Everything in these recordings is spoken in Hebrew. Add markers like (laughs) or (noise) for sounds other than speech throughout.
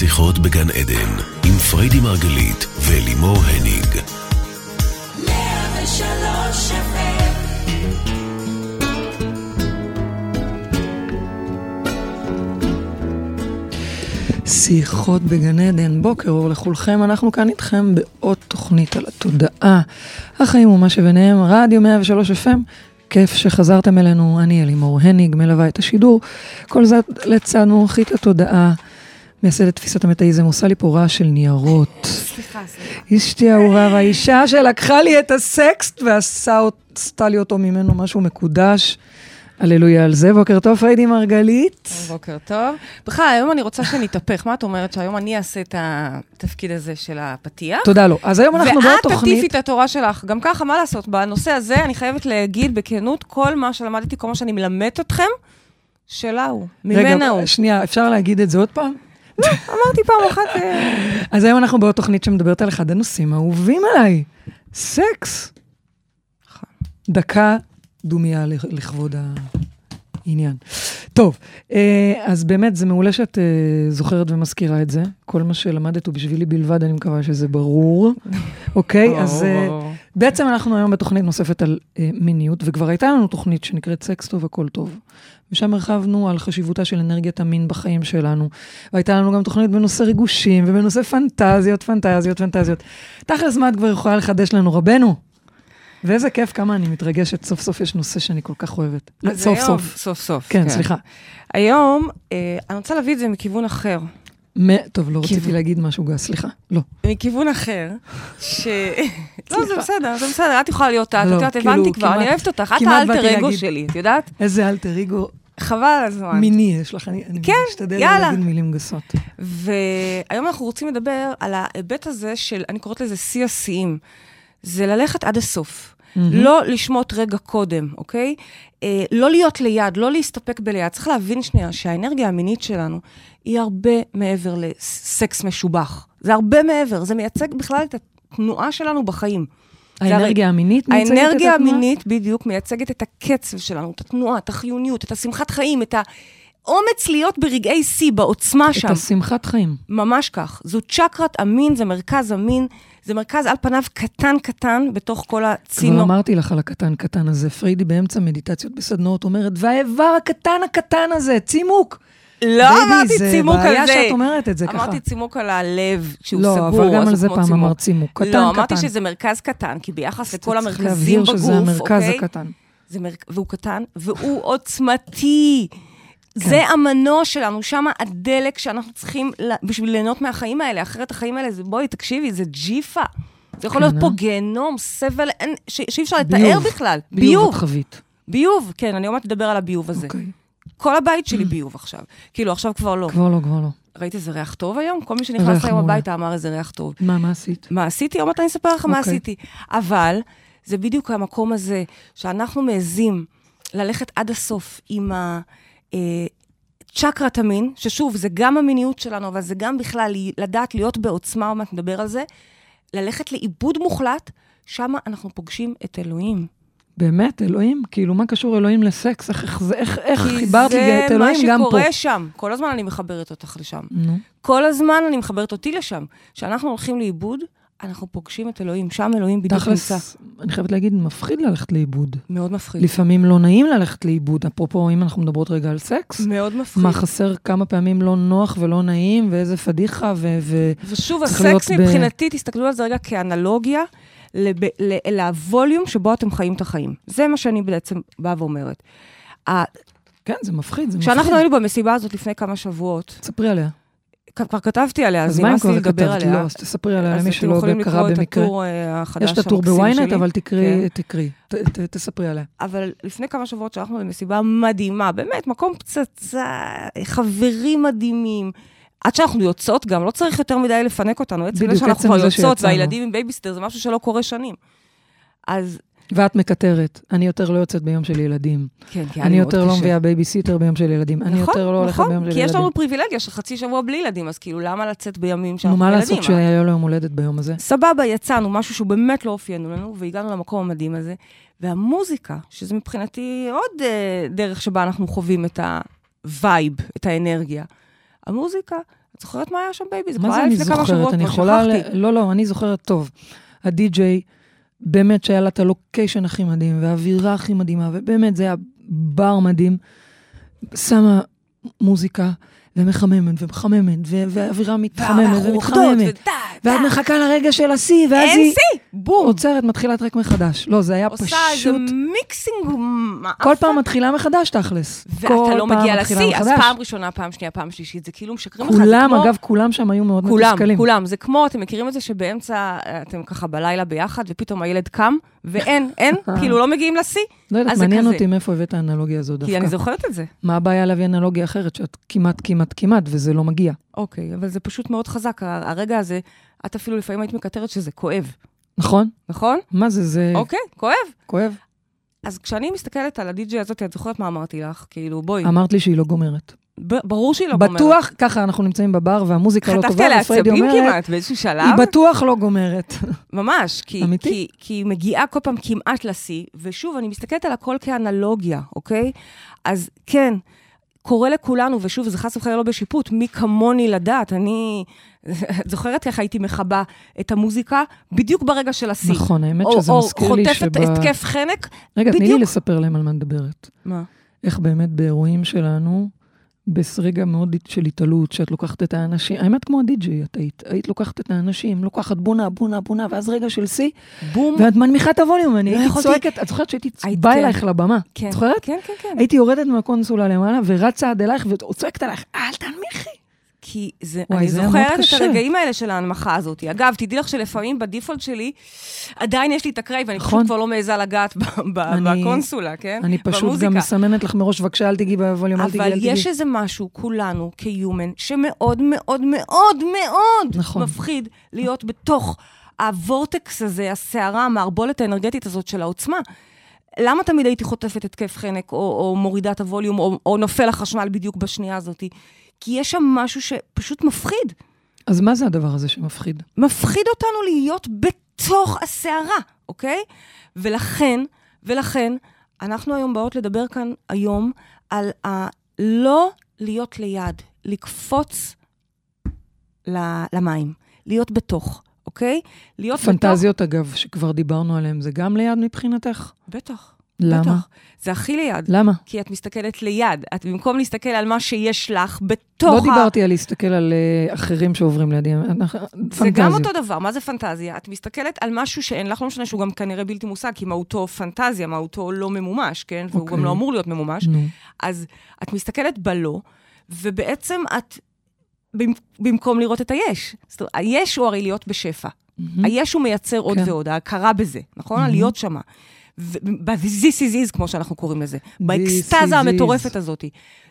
שיחות בגן עדן, עם פריידי מרגלית ולימור הניג. שיחות בגן עדן, בוקר אור לכולכם, אנחנו כאן איתכם בעוד תוכנית על התודעה, החיים ומה שביניהם, רדיו 103 FM, כיף שחזרתם אלינו, אני אלימור הניג, מלווה את השידור, כל זה לצד מומחית התודעה, מייסדת תפיסת המטאיזם, עושה לי פה רעש של ניירות. סליחה, סליחה. אשתי האהובה והאישה שלקחה לי את הסקסט ועשתה לי אותו ממנו משהו מקודש. הללויה על זה, בוקר טוב, פריידי מרגלית. בוקר טוב. בכלל, היום אני רוצה שנתהפך. מה את אומרת, שהיום אני אעשה את התפקיד הזה של הפתיח? תודה לו. אז היום אנחנו בעוד ואת תוכנית... תטיפי את התורה שלך. גם ככה, מה לעשות? בנושא הזה, אני חייבת להגיד בכנות, כל מה שלמדתי, כל מה שאני מלמדת אתכם, שלה הוא, ממנה הוא. רגע, שנייה, אפשר להגיד את זה עוד פעם? (laughs) אמרתי פעם אחת... אה, אז היום אנחנו בעוד תוכנית שמדברת על אחד הנושאים האהובים עליי, סקס. דקה דומיה לכ- לכבוד העניין. טוב, אה, אז באמת זה מעולה שאת אה, זוכרת ומזכירה את זה. כל מה שלמדת הוא בשבילי בלבד, אני מקווה שזה ברור. (laughs) אוקיי, אז אה. בעצם אנחנו היום בתוכנית נוספת על מיניות, וכבר הייתה לנו תוכנית שנקראת סקס טוב הכל טוב. ושם הרחבנו על חשיבותה של אנרגיית המין בחיים שלנו. והייתה לנו גם תוכנית בנושא ריגושים ובנושא פנטזיות, פנטזיות, פנטזיות. תכלס, מה את כבר יכולה לחדש לנו, רבנו? ואיזה כיף, כמה אני מתרגשת, סוף סוף יש נושא שאני כל כך אוהבת. לא, אז סוף היום- סוף. סוף סוף. כן, סליחה. היום, אה, אני רוצה להביא את זה מכיוון אחר. מ- טוב, לא רציתי. להגיד משהו גס, סליחה. לא. מכיוון אחר, ש... (laughs) לא, זה בסדר, זה בסדר, את יכולה להיות את, לא, את יודעת, כאילו, הבנתי כבר, אני אוהבת אותך, את האלטר אגו. שלי, את יודעת? איזה אלטר איגו חבל על הזמן. מיני יש לך, אני כן, משתדל לא יאללה. להגיד מילים גסות. והיום אנחנו רוצים לדבר על ההיבט הזה של, אני קוראת לזה שיא השיאים. זה ללכת עד הסוף. לא לשמוט רגע קודם, אוקיי? אה, לא להיות ליד, לא להסתפק בליד. צריך להבין שנייה שהאנרגיה המינית שלנו היא הרבה מעבר לסקס משובח. זה הרבה מעבר, זה מייצג בכלל את התנועה שלנו בחיים. זה הרי- האנרגיה המינית מייצגת את התנועה? האנרגיה המינית, בדיוק, מייצגת את הקצב שלנו, את התנועה, את החיוניות, את השמחת חיים, את האומץ להיות ברגעי שיא, בעוצמה שם. את השמחת חיים. ממש כך. זו צ'קרת המין, זה מרכז המין, זה מרכז על פניו קטן-קטן בתוך כל כבר הצינור. אמרתי לך על הקטן-קטן הזה, פריידי באמצע מדיטציות בסדנאות אומרת, והאיבר הקטן הקטן הזה, צימוק. לא אמרתי זה צימוק על בעיה זה. שאת אומרת את זה ככה. אמרתי צימוק על הלב, שהוא לא, סגור, אבל גם על זה פעם צימוק. אמרת צימוק. קטן, לא, אמרתי קטן. שזה מרכז קטן, כי ביחס לכל צריך המרכזים להבהיר בגוף, שזה המרכז אוקיי? הקטן. זה מר... והוא קטן, והוא עוצמתי. זה המנוע שלנו, שם הדלק שאנחנו צריכים לה... בשביל ליהנות מהחיים האלה. אחרת החיים האלה, זה, בואי, תקשיבי, זה ג'יפה. זה יכול כן, להיות פה אה? גיהנום, סבל, אין, ש... שאי אפשר ביוב. לתאר בכלל. ביוב ביוב. את חווית. ביוב, כן, אני עוד מעט אדבר על הביוב הזה. אוקיי. כל הבית שלי ביוב עכשיו. כאילו, עכשיו כבר לא. כבר לא, כבר לא. ראית איזה ריח טוב היום? כל מי שנכנס היום. הביתה אמר איזה ריח טוב. מה, מה עשית? מה עשיתי? עוד מעט אני אספר לך מה אוקיי. עשיתי. אבל זה בדיוק המקום הזה, שאנחנו מעזים ללכת עד הסוף עם הצ'קרת המין, ששוב, זה גם המיניות שלנו, אבל זה גם בכלל לדעת להיות בעוצמה, עוד מעט נדבר על זה, ללכת לאיבוד מוחלט, שם אנחנו פוגשים את אלוהים. באמת, אלוהים? כאילו, מה קשור אלוהים לסקס? איך- איך זה- איך איך כי חיברת לי את אלוהים גם זה פה? מה שקורה שם. כל הזמן אני מחברת אותך לשם. נו. כל הזמן אני מחברת אותי לשם. כשאנחנו הולכים לאיבוד, אנחנו פוגשים את אלוהים. שם אלוהים בדיוק נמצא. תכלס, אני חייבת להגיד, מפחיד ללכת לאיבוד. מאוד מפחיד. לפעמים לא נעים ללכת לאיבוד. אפרופו, אם אנחנו מדברות רגע על סקס, מאוד מפחיד. מה חסר כמה פעמים לא נוח ולא נעים, ואיזה פדיחה, ו... ו- ושוב, הסקס ב- מבחינתי, תסתכלו על זה רגע כאנלוגיה לב, ל- לווליום שבו אתם חיים את החיים. זה מה שאני בעצם באה ואומרת. כן, זה מפחיד, זה מפחיד. כשאנחנו היינו במסיבה הזאת לפני כמה שבועות, תספרי עליה. כבר כתבתי עליה, אז אז נמאס לי לדבר? עליה. לא, אז תספרי עליה אז למי אתם שלא יכולים קרא לקרוא את במקרה. הטור אה, החדש יש את הטור בוויינט. אבל תקראי, כן. תקראי, תספרי עליה. אבל לפני כמה שבועות שהלכנו למסיבה מדהימה, באמת, מקום פצצה, חברים מדהימים. עד שאנחנו יוצאות גם, לא צריך יותר מדי לפנק אותנו. עצם זה שאנחנו כבר יוצאות. והילדים עם בייביסיטר, זה משהו שלא קורה שנים. אז ואת מקטרת, אני יותר לא יוצאת ביום של ילדים. כן, כי אני יותר לא מביאה בייביסיטר ביום של ילדים. אני נכון, יותר לא הולכת נכון, ביום של כי יש ילדים. לנו פריבילגיה של חצי שבוע בלי ילדים, אז כאילו, למה לצאת בימים נו, שאנחנו מה ילדים? לעשות אה? שהיה לו יום הולדת ביום הזה? סבבה, יצאנו, משהו שהוא באמת לא אופייני לנו, והגענו למקום המדהים הזה. והמוזיקה, שזה מבחינתי עוד אה, דרך שבה אנחנו חווים את ה vibe, את האנרגיה. המוזיקה, את זוכרת מה היה שם baby? זה מה כבר היה אני לפני כמה? שבועות, אני כבר. שכחתי. לא, לא, אני זוכרת טוב. הדי-ג'יי, באמת שהיה לה את ה location הכי מדהים, והאווירה הכי מדהימה, ובאמת זה היה בר מדהים. שמה מוזיקה, ומחממת, ומחממת, ו- והאווירה מתחממת ומתחממת. ואת. מחכה לרגע של השיא, ואז אין היא שיא! בום! עוצרת, מתחילה טרק מחדש. לא, זה היה עושה איזה פשוט... מיקסינג מעפה. כל פעם מתחילה מחדש, תכלס. ואתה לא מגיע לשיא, אז. פעם ראשונה, פעם שנייה, פעם שלישית, זה כאילו משקרים לך. כולם, אגב, כולם שם היו מאוד כולם, מתוסכלים. כולם. זה כמו, אתם מכירים את זה שבאמצע, אה, אתם ככה בלילה ביחד, ופתאום הילד קם, ואין, אין, (laughs) כאילו לא מגיעים לשיא? לא יודעת, מעניין. אותי מאיפה הבאת האנלוגיה הזו דווקא. כי אני זוכרת את זה. מה הבעיה להביא אנלוגיה אחרת, שאת כמעט, כמעט, כמעט, וזה לא מגיע. אוקיי, אבל זה פשוט מאוד חזק. הרגע הזה, את אפילו לפעמים היית מקטרת שזה כואב, נכון? נכון? מה זה, זה אוקיי, כואב. כואב? אז כשאני מסתכלת על הדי-ג'יי הזאת, את זוכרת מה אמרתי לך? כאילו, בואי, אמרת לי שהיא לא גומרת. ברור שהיא לא גומרת. בטוח, ככה אנחנו נמצאים בבר, והמוזיקה לא חטפתי טובה, עליה ופריידי עצבים אומרת, כמעט באיזשהו שלב. היא בטוח לא גומרת. ממש, כי, אמיתי? כי, כי היא מגיעה כל פעם כמעט לשיא, ושוב, אני מסתכלת על הכל כאנלוגיה, אוקיי? אז כן, קורה לכולנו, ושוב, זה חס וחלילה לא בשיפוט, מי כמוני לדעת, אני... את (laughs) זוכרת איך הייתי מכבה את המוזיקה בדיוק ברגע של השיא. נכון, האמת או- שזה מזכיר לי או חוטפת. התקף חנק. רגע, תני לי בדיוק. לספר להם על מה מדברת. מה? איך באמת באירועים שלנו, ברגע מאוד של התעלות, שאת לוקחת את האנשים, האמת כמו הדי-ג'יי, את היית, היית לוקחת את האנשים, לוקחת בונה, בונה, בונה, ואז רגע של שיא, בום. ואת מנמיכה את הווליום, אני לא הייתי צועקת, את זוכרת שהייתי היית- באה כן. אלייך לבמה, כן, זוכרת? כן, כן, כן. הייתי יורדת מהקונסולה למעלה ורצה עד אלייך וצועקת עלייך, אל תנמיכי. כי זה, וואי, אני זה זוכרת את קשה. הרגעים האלה של ההנמכה הזאת. אגב, תדעי לך שלפעמים ב default שלי, עדיין יש לי את ה crave, ואני נכון. פשוט כבר לא מעיזה לגעת ב- ב- אני- בקונסולה, כן? אני פשוט במוזיקה. גם מסמנת לך מראש, בבקשה, אל תיגעי בווליום, אל תיגעי, אל אבל תיגעי. יש איזה משהו, כולנו, כ human, שמאוד מאוד מאוד מאוד נכון. מפחיד להיות בתוך הוורטקס הזה, הסערה, המערבולת האנרגטית הזאת של העוצמה. למה תמיד הייתי חוטפת התקף חנק, או, או מורידה את הווליום, או, או נופל החשמל בדיוק בשנייה הזאת? כי יש שם משהו שפשוט מפחיד. אז מה זה הדבר הזה שמפחיד? מפחיד אותנו להיות בתוך הסערה, אוקיי? ולכן, ולכן, אנחנו היום באות לדבר כאן היום על הלא להיות ליד, לקפוץ למים, להיות בתוך, אוקיי? להיות פנטזיות, אגב, שכבר דיברנו עליהן, זה גם ליד מבחינתך? בתוך. בטח. למה? בטח. זה הכי ליד. למה? כי את מסתכלת ליד. את במקום להסתכל על מה שיש לך בתוך לא דיברתי על להסתכל על אה, אחרים שעוברים לידי, אנחנו- זה פנטזיות. גם אותו דבר, מה זה פנטזיה? את מסתכלת על משהו שאין לך, לא משנה שהוא גם כנראה בלתי מושג, כי מהותו פנטזיה, מהותו לא ממומש, כן? והוא אוקיי. גם לא אמור להיות ממומש. נו. אז את מסתכלת בלא, ובעצם את, במ- במקום לראות את היש. זאת אומרת, היש הוא הרי להיות בשפע. היש הוא מייצר עוד כן. ועוד, ההכרה בזה, נכון? להיות שמה. ב-this is is, כמו שאנחנו קוראים לזה. באקסטזה המטורפת הזאת.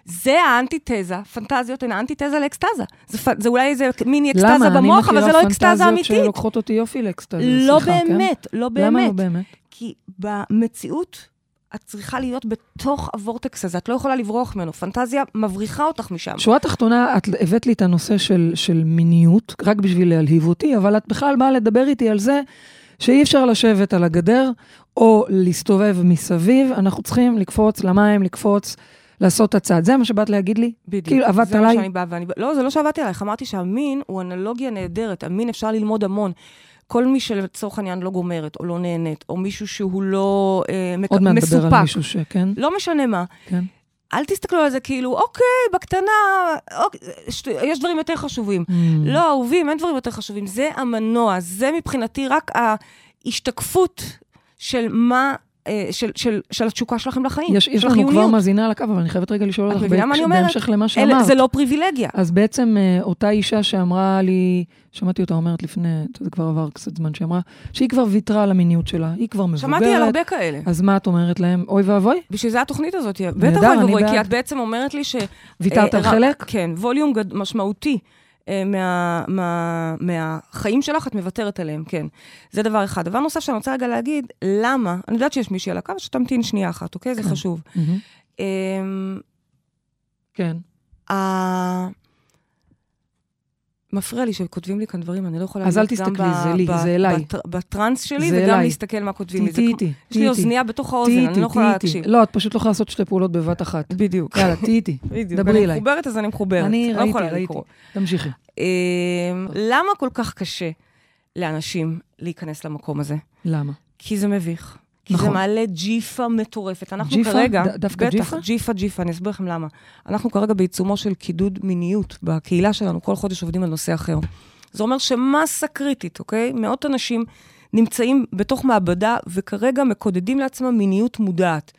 זה האנטיתזה, פנטזיות הן האנטיתזה לאקסטזה. זה, זה אולי איזה מיני אקסטזה למה? במוח, אבל זה לא אני אקסטזה מכירה אמיתית. פנטזיות שלוקחות אותי יופי לאקסטזה, לא סליחה, כן? באמת, לא באמת. למה לא באמת? כי במציאות את צריכה להיות בתוך הוורטקס הזה, את לא יכולה לברוח ממנו. פנטזיה מבריחה אותך משם. שורה תחתונה, את הבאת לי את הנושא של, של מיניות, רק בשביל להלהיב אותי, אבל את בכלל באה לדבר איתי על זה שאי אפשר לשבת על הגדר או להסתובב מסביב, אנחנו צריכים לקפוץ למים, לקפוץ, לעשות את הצעד. זה מה שבאת להגיד לי? בדיוק. כאילו, עבדת זה מה עליי? שאני באה ואני... לא, זה לא שעבדתי עלייך, אמרתי שהמין הוא אנלוגיה נהדרת. המין אפשר ללמוד המון. כל מי שלצורך העניין לא גומרת, או לא נהנית, או מישהו שהוא לא אה, מק... עוד מעט מסופק. נדבר על מישהו שכן, לא משנה מה. כן. אל תסתכלו על זה כאילו, אוקיי, בקטנה, אוקיי, שט... יש דברים יותר חשובים. Mm. לא, אהובים, אין דברים יותר חשובים. זה המנוע, זה מבחינתי רק ההשתקפות של מה, של, של, של התשוקה שלכם לחיים, יש, יש לנו כבר. מאזינה על הקו, אבל אני חייבת רגע לשאול אותך? בהמשך למה שאמרת. זה לא פריבילגיה. אז בעצם אה, אותה אישה שאמרה לי, שמעתי אותה אומרת לפני, זה כבר עבר קצת זמן, שאמרה שהיא כבר ויתרה על המיניות שלה, היא כבר מבוגרת. שמעתי על הרבה כאלה. אז מה את אומרת להם? אוי ואבוי? בשביל זה התוכנית הזאת. בטח אוי ואבוי. כי את בעצם אומרת לי ש... ויתרת אה, על חלק? כן, ווליום. משמעותי. אה, מה, מה, מהחיים שלך, את מוותרת עליהם, כן. זה דבר אחד. דבר נוסף שאני רוצה רגע להגיד, למה, אני יודעת שיש מישהי על הקו, שתמתין שנייה אחת, אוקיי? זה כן. חשוב. מהמם. אמ, כן. מפריע לי שכותבים לי כאן דברים, אני לא יכולה אז אל להיות גם תסתכלי, זה לי, זה אליי. בטר- בטראנס שלי, וגם. להסתכל מה כותבים לי. תהיי איתי, יש לי. אוזנייה בתוך האוזן, אני לא יכולה. להקשיב. לא, את פשוט לא יכולה לעשות שתי פעולות בבת אחת. בדיוק. יאללה, תהיי איתי. (laughs) בדיוק. דברי אני אליי. מחוברת, אז אני מחוברת. אני לא ראיתי, ראיתי. תמשיכי. אמ, למה כל כך קשה לאנשים להיכנס למקום הזה? למה? כי זה מביך. כי נכון. זה מעלה ג'יפה מטורפת. אנחנו ג'יפה? כרגע... ד- דווקא בטח, ג'יפה? ג'יפה, ג'יפה, אני אסביר לכם למה. אנחנו כרגע בעיצומו של קידוד מיניות בקהילה שלנו, כל חודש עובדים על נושא אחר. זה אומר שמסה קריטית, אוקיי? מאות אנשים נמצאים בתוך מעבדה, וכרגע מקודדים לעצמם מיניות מודעת.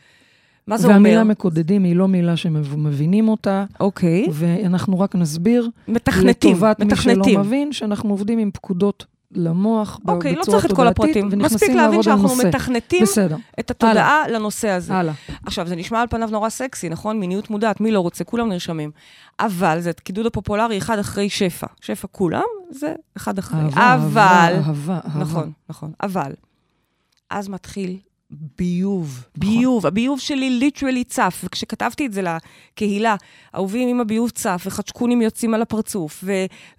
מה זה והמילה אומר? מקודדים היא לא מילה שמבינים אותה, אוקיי. ואנחנו רק נסביר מתכנתים, לטובת מי שלא מתכנתים. מבין, שאנחנו עובדים עם פקודות למוח, ב- אוקיי, לא בצורה צריך את כל תודעתית, הפרטים. מספיק להבין שאנחנו נושא. מתכנתים בסדר, את התודעה לנושא הזה. הלאה. עכשיו, זה נשמע על פניו נורא סקסי, נכון? מיניות מודעת, מי לא רוצה? כולם נרשמים. אבל זה קידוד הפופולרי אחד אחרי שפע. שפע כולם, זה אחד אחרי. אהבה, אבל... אהבה, אהבה, אהבה. נכון, נכון. אבל, אז מתחיל ביוב. נכון. ביוב. הביוב שלי ליטרלי צף. וכשכתבתי את זה לקהילה, אהובים עם הביוב צף, וחדשקונים יוצאים על הפרצוף,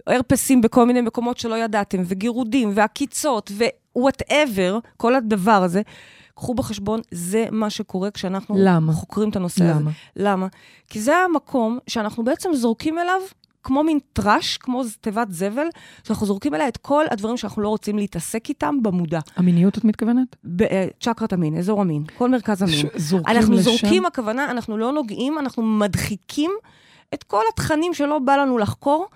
והרפסים בכל מיני מקומות שלא ידעתם, וגירודים, ועקיצות, ו-whatever, כל הדבר הזה, קחו בחשבון, זה מה שקורה כשאנחנו למה? חוקרים את הנושא הזה. למה? למה? כי זה המקום שאנחנו בעצם זורקים אליו כמו מין טראש, כמו תיבת זבל, שאנחנו זורקים אליה את כל הדברים שאנחנו לא רוצים להתעסק איתם במודע. המיניות את מתכוונת? בצ'קרת המין, אזור המין, כל מרכז המין. זורקים אנחנו לשם? זורקים, הכוונה, אנחנו לא נוגעים, אנחנו מדחיקים את כל התכנים שלא בא לנו לחקור.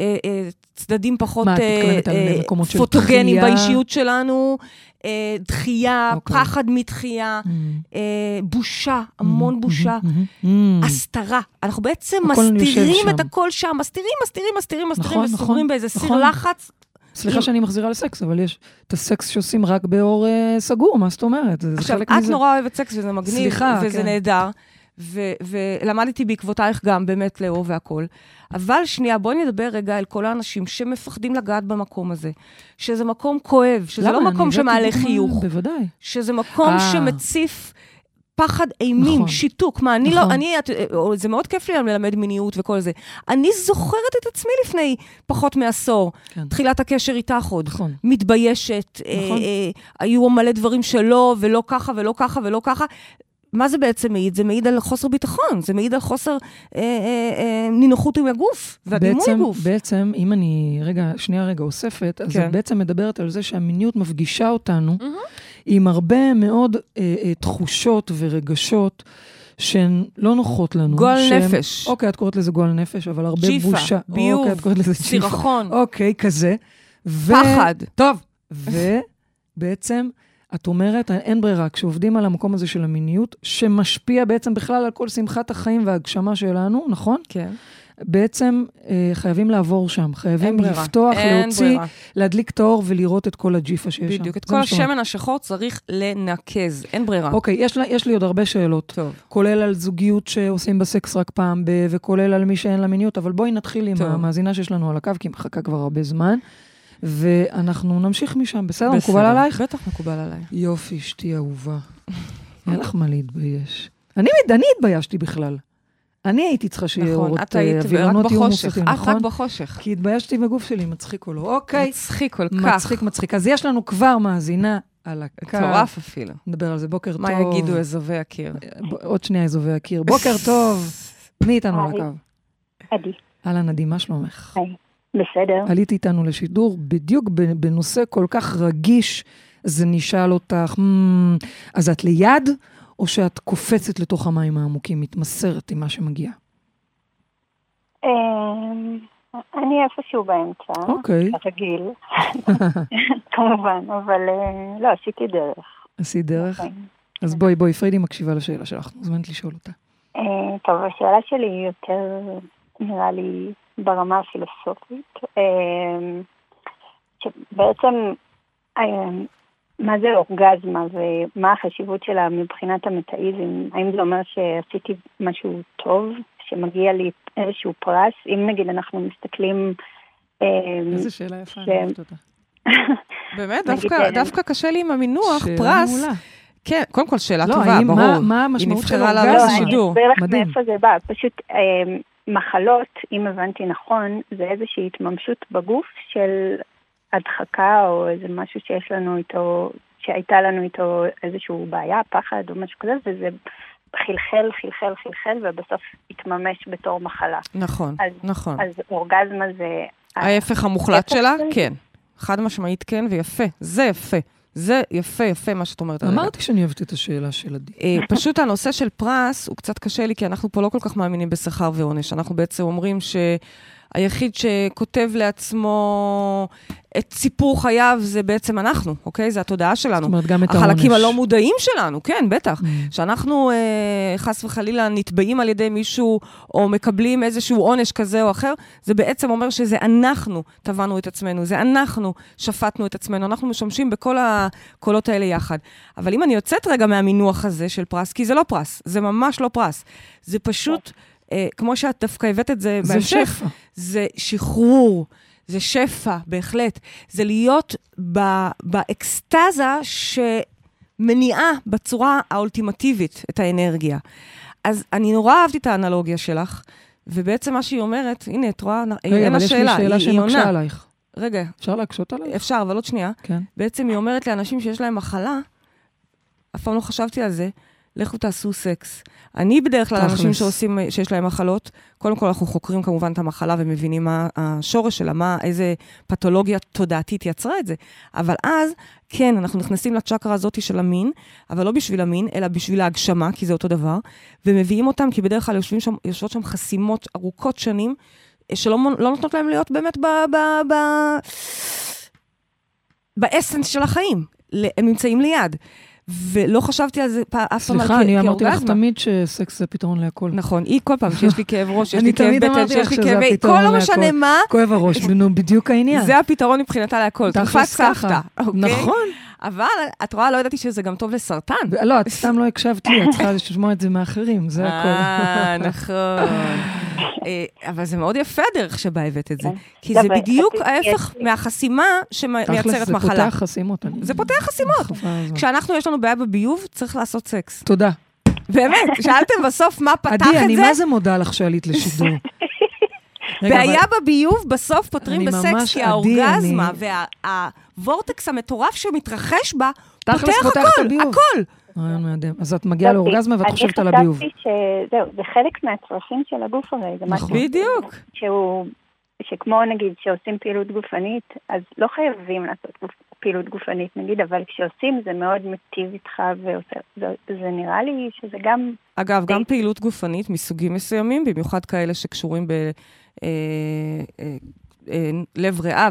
אה, אה, צדדים פחות מה, את אה, אה, של פוטוגנים דחייה? באישיות שלנו, אה, דחייה, אוקיי. פחד מדחייה, Mm. אה, בושה, המון בושה. Mm. הסתרה. אנחנו בעצם מסתירים. את הכל שם, מסתירים, מסתירים, מסתירים, מסתירים, נכון, וסוגרים נכון, באיזה סיר נכון. לחץ. סליחה אם- שאני מחזירה לסקס, אבל יש את הסקס שעושים רק באור אה, סגור, מה זאת אומרת? עכשיו, את מזה. נורא אוהבת סקס וזה מגניב, סליחה, וזה כן. נהדר, ו- ולמדתי בעקבותייך גם באמת לאהוב והכול. אבל שנייה, בואי נדבר רגע על כל האנשים שמפחדים לגעת במקום הזה, שזה מקום כואב, שזה למה? לא מקום שמעלה חיוך, בוודאי. שזה מקום אה. שמציף פחד אימים, נכון. שיתוק. מה, אני נכון. לא, אני, את, זה מאוד כיף לי ללמד מיניות וכל זה. אני זוכרת את עצמי לפני פחות מעשור, כן. תחילת הקשר איתך עוד. נכון. מתביישת, נכון. אה, אה, היו מלא דברים שלא, ולא ככה, ולא ככה, ולא ככה. מה זה בעצם מעיד? זה מעיד על חוסר ביטחון, זה מעיד על חוסר אה, אה, אה, נינוחות עם הגוף, והדימוי בעצם, גוף. בעצם, אם אני רגע, שנייה רגע אוספת, אז כן. את בעצם מדברת על זה שהמיניות מפגישה אותנו עם הרבה מאוד אה, אה, תחושות ורגשות שהן לא נוחות לנו. גועל שהן- נפש. אוקיי, את קוראת לזה גועל נפש, אבל הרבה ג'יפה, בושה. ביוב, אוקיי, את קוראת לזה ג'יפה. סירחון, אוקיי, כזה. ו... פחד. טוב. ובעצם, (laughs) את אומרת, אין ברירה, כשעובדים על המקום הזה של המיניות, שמשפיע בעצם בכלל על כל שמחת החיים וההגשמה שלנו, נכון? כן. בעצם אה, חייבים לעבור שם, חייבים ברירה. לפתוח, אין להוציא, ברירה. להדליק את האור ולראות את כל הג'יפה שיש שם. בדיוק. את כל. השמן השחור צריך לנקז, אין ברירה. אוקיי, יש, לה, יש לי עוד הרבה שאלות, טוב. כולל על זוגיות שעושים בסקס רק פעם ב... וכולל על מי שאין לה מיניות, אבל בואי נתחיל עם טוב. המאזינה שיש לנו על הקו, כי היא מחכה כבר הרבה זמן, ואנחנו נמשיך משם, בסדר? בסדר. מקובל עלייך? בטח מקובל עליי. יופי, אשתי אהובה. אין לך מה להתבייש. אני, אני התביישתי בכלל. אני הייתי צריכה שיהיה נכון, אורות, את היית אה, רק אווירנות יהיו בחושך. מוסתים, את נכון? רק בחושך. כי התביישתי בגוף שלי, מצחיק או לא. אוקיי, מצחיק כל כך. מצחיק, מצחיק. אז יש לנו כבר מאזינה על הקו. מטורף אפילו. נדבר על זה. בוקר מה טוב. יגידו אזובי הקיר? עוד שנייה אזובי הקיר. בוקר טוב. מי איתנו על. הקו? עדי. אהלן, עדי, מה שלומך? היי. בסדר. עלית איתנו לשידור בדיוק בנושא כל כך רגיש, אז נשאל אותך, "מ, אז את ליד, או שאת קופצת לתוך המים העמוקים, מתמסרת עם מה שמגיע? אמ, אני איפשהו באמצע, אוקיי, כרגיל, (laughs) (laughs) כמובן, אבל אה, לא, עשיתי דרך. עשית דרך. כן. אז בואי, בואי, פריידי מקשיבה לשאלה שלך, מוזמנת לשאול אותה. אה, טוב, השאלה שלי היא יותר, נראה לי, ברמה הפילוסופית. אה, שבעצם, אה, מה זה אורגזמה ומה החשיבות שלה מבחינת המטאיזם? האם זה אומר שעשיתי משהו טוב, שמגיע לי איזשהו פרס? אם נגיד אנחנו מסתכלים... אה, איזה שאלה יפה, ש- אני אוהבת אותה. (laughs) באמת, דווקא- דווקא קשה לי עם המינוח, שאלה פרס. מעולה. כן, קודם כל שאלה לא, טובה, האם- ברור. מה- מה המשמעות של היא נבחרה אורגזמה? לעלות אני לשידור. אסביר לך. מאיפה זה בא. פשוט, מחלות, אם הבנתי נכון, זה איזושהי התממשות בגוף של הדחקה או איזה משהו שיש לנו איתו, שהייתה לנו איתו איזושהי בעיה, פחד או משהו כזה, וזה חלחל, חלחל, חלחל, ובסוף התממש בתור מחלה. נכון, אז, נכון. אז אורגזמה זה... ההפך המוחלט שלה? כן. חד משמעית כן, ויפה. זה יפה. זה יפה, יפה מה שאת אומרת. הרגע. אמרתי שאני אוהבת את השאלה של עדי. אה, פשוט הנושא של פרס הוא קצת קשה לי, כי אנחנו פה לא כל כך מאמינים בשכר ועונש. אנחנו בעצם אומרים שהיחיד שכותב לעצמו את סיפור חייו זה בעצם אנחנו, אוקיי? זה התודעה שלנו. זאת אומרת, גם את העונש. החלקים הלא מודעים שלנו, כן, בטח. Mm. שאנחנו אה, חס וחלילה נתבעים על ידי מישהו, או מקבלים איזשהו עונש כזה או אחר, זה בעצם אומר שזה אנחנו טבענו את עצמנו, זה אנחנו שפטנו את עצמנו, אנחנו משמשים בכל הקולות האלה יחד. אבל אם אני יוצאת רגע מהמינוח הזה של פרס, כי זה לא פרס, זה ממש לא פרס. זה פשוט, אה, כמו שאת דווקא הבאת את זה זה בהמשך, שפע. זה שחרור, זה שפע, בהחלט. זה להיות ב- באקסטזה שמניעה בצורה האולטימטיבית את האנרגיה. אז אני נורא אהבתי את האנלוגיה שלך, ובעצם מה שהיא אומרת, הנה, את רואה, רגע, אין לה אבל יש לי שאלה, שאלה היא, היא שמקשה עונה. עלייך. רגע, אפשר להקשות עלייך? אפשר, אבל עוד שנייה. כן. בעצם היא אומרת לאנשים שיש להם מחלה, אף פעם לא חשבתי על זה, לכו תעשו סקס. אני בדרך כלל. אנשים שעושים, שיש להם מחלות, קודם כל אנחנו חוקרים כמובן את המחלה ומבינים מה השורש שלה, מה, איזה פתולוגיה תודעתית יצרה את זה. אבל אז, כן, אנחנו נכנסים לצ'קרה הזאת של המין, אבל לא בשביל המין, אלא בשביל ההגשמה, כי זה אותו דבר, ומביאים אותם, כי בדרך כלל יושבים שם, יושבות שם חסימות ארוכות שנים, שלא מונ- לא נותנות להם להיות באמת ב... ב, ב באסנס של החיים. הם נמצאים ליד. ולא חשבתי על זה אף פעם על סליחה, אני אמרתי לך כאורגזמה. תמיד שסקס זה פתרון להכל. נכון, היא כל פעם שיש לי כאב ראש, יש (laughs) לי כאב בטן, שיש לי. הפתרון כל לא. משנה מה, כואב הראש, (laughs) נו, בדיוק העניין. זה הפתרון מבחינתה להכל. תרופת ככה. סבתא, אוקיי? נכון. אבל את רואה, לא ידעתי שזה גם טוב לסרטן. לא, את סתם לא הקשבת לי, את צריכה לשמוע את זה מאחרים, זה הכל. אה, (laughs) נכון. אה, אבל זה מאוד יפה הדרך שבה הבאת את זה. כן. כי לא, זה אבל בדיוק ההפך מהחסימה תכלס, שמייצרת זה מחלה. פותח חסימות. אני- זה פותח חסימות. חבל על הזמן. כשאנחנו, יש לנו בעיה בביוב, צריך לעשות סקס. תודה. באמת, שאלתם בסוף מה פתח עדי, את אני זה? מה זה מודה לך שעלית לשידור. (laughs) בעיה אבל- בביוב בסוף פותרים אני בסקס, כי האורגזמה אני- והוורטקס המטורף שמתרחש בה, תכלס פותח הכל, הביוב. הכל. רעיון מהדם. אז את מגיעה לאורגזמה ואת אני חושבת על הביוב. חשבתי שזהו, זה חלק מהצרכים של הגוף הרי, זה משהו נכון. בדיוק. שהוא, שכמו נגיד שעושים פעילות גופנית, אז לא חייבים לעשות גוף, פעילות גופנית נגיד, אבל כשעושים זה מאוד מיטיב איתך ועושה, זה, זה נראה לי שזה גם, אגב, גם אה. פעילות גופנית מסוגים מסוימים, במיוחד כאלה שקשורים בלב ריאה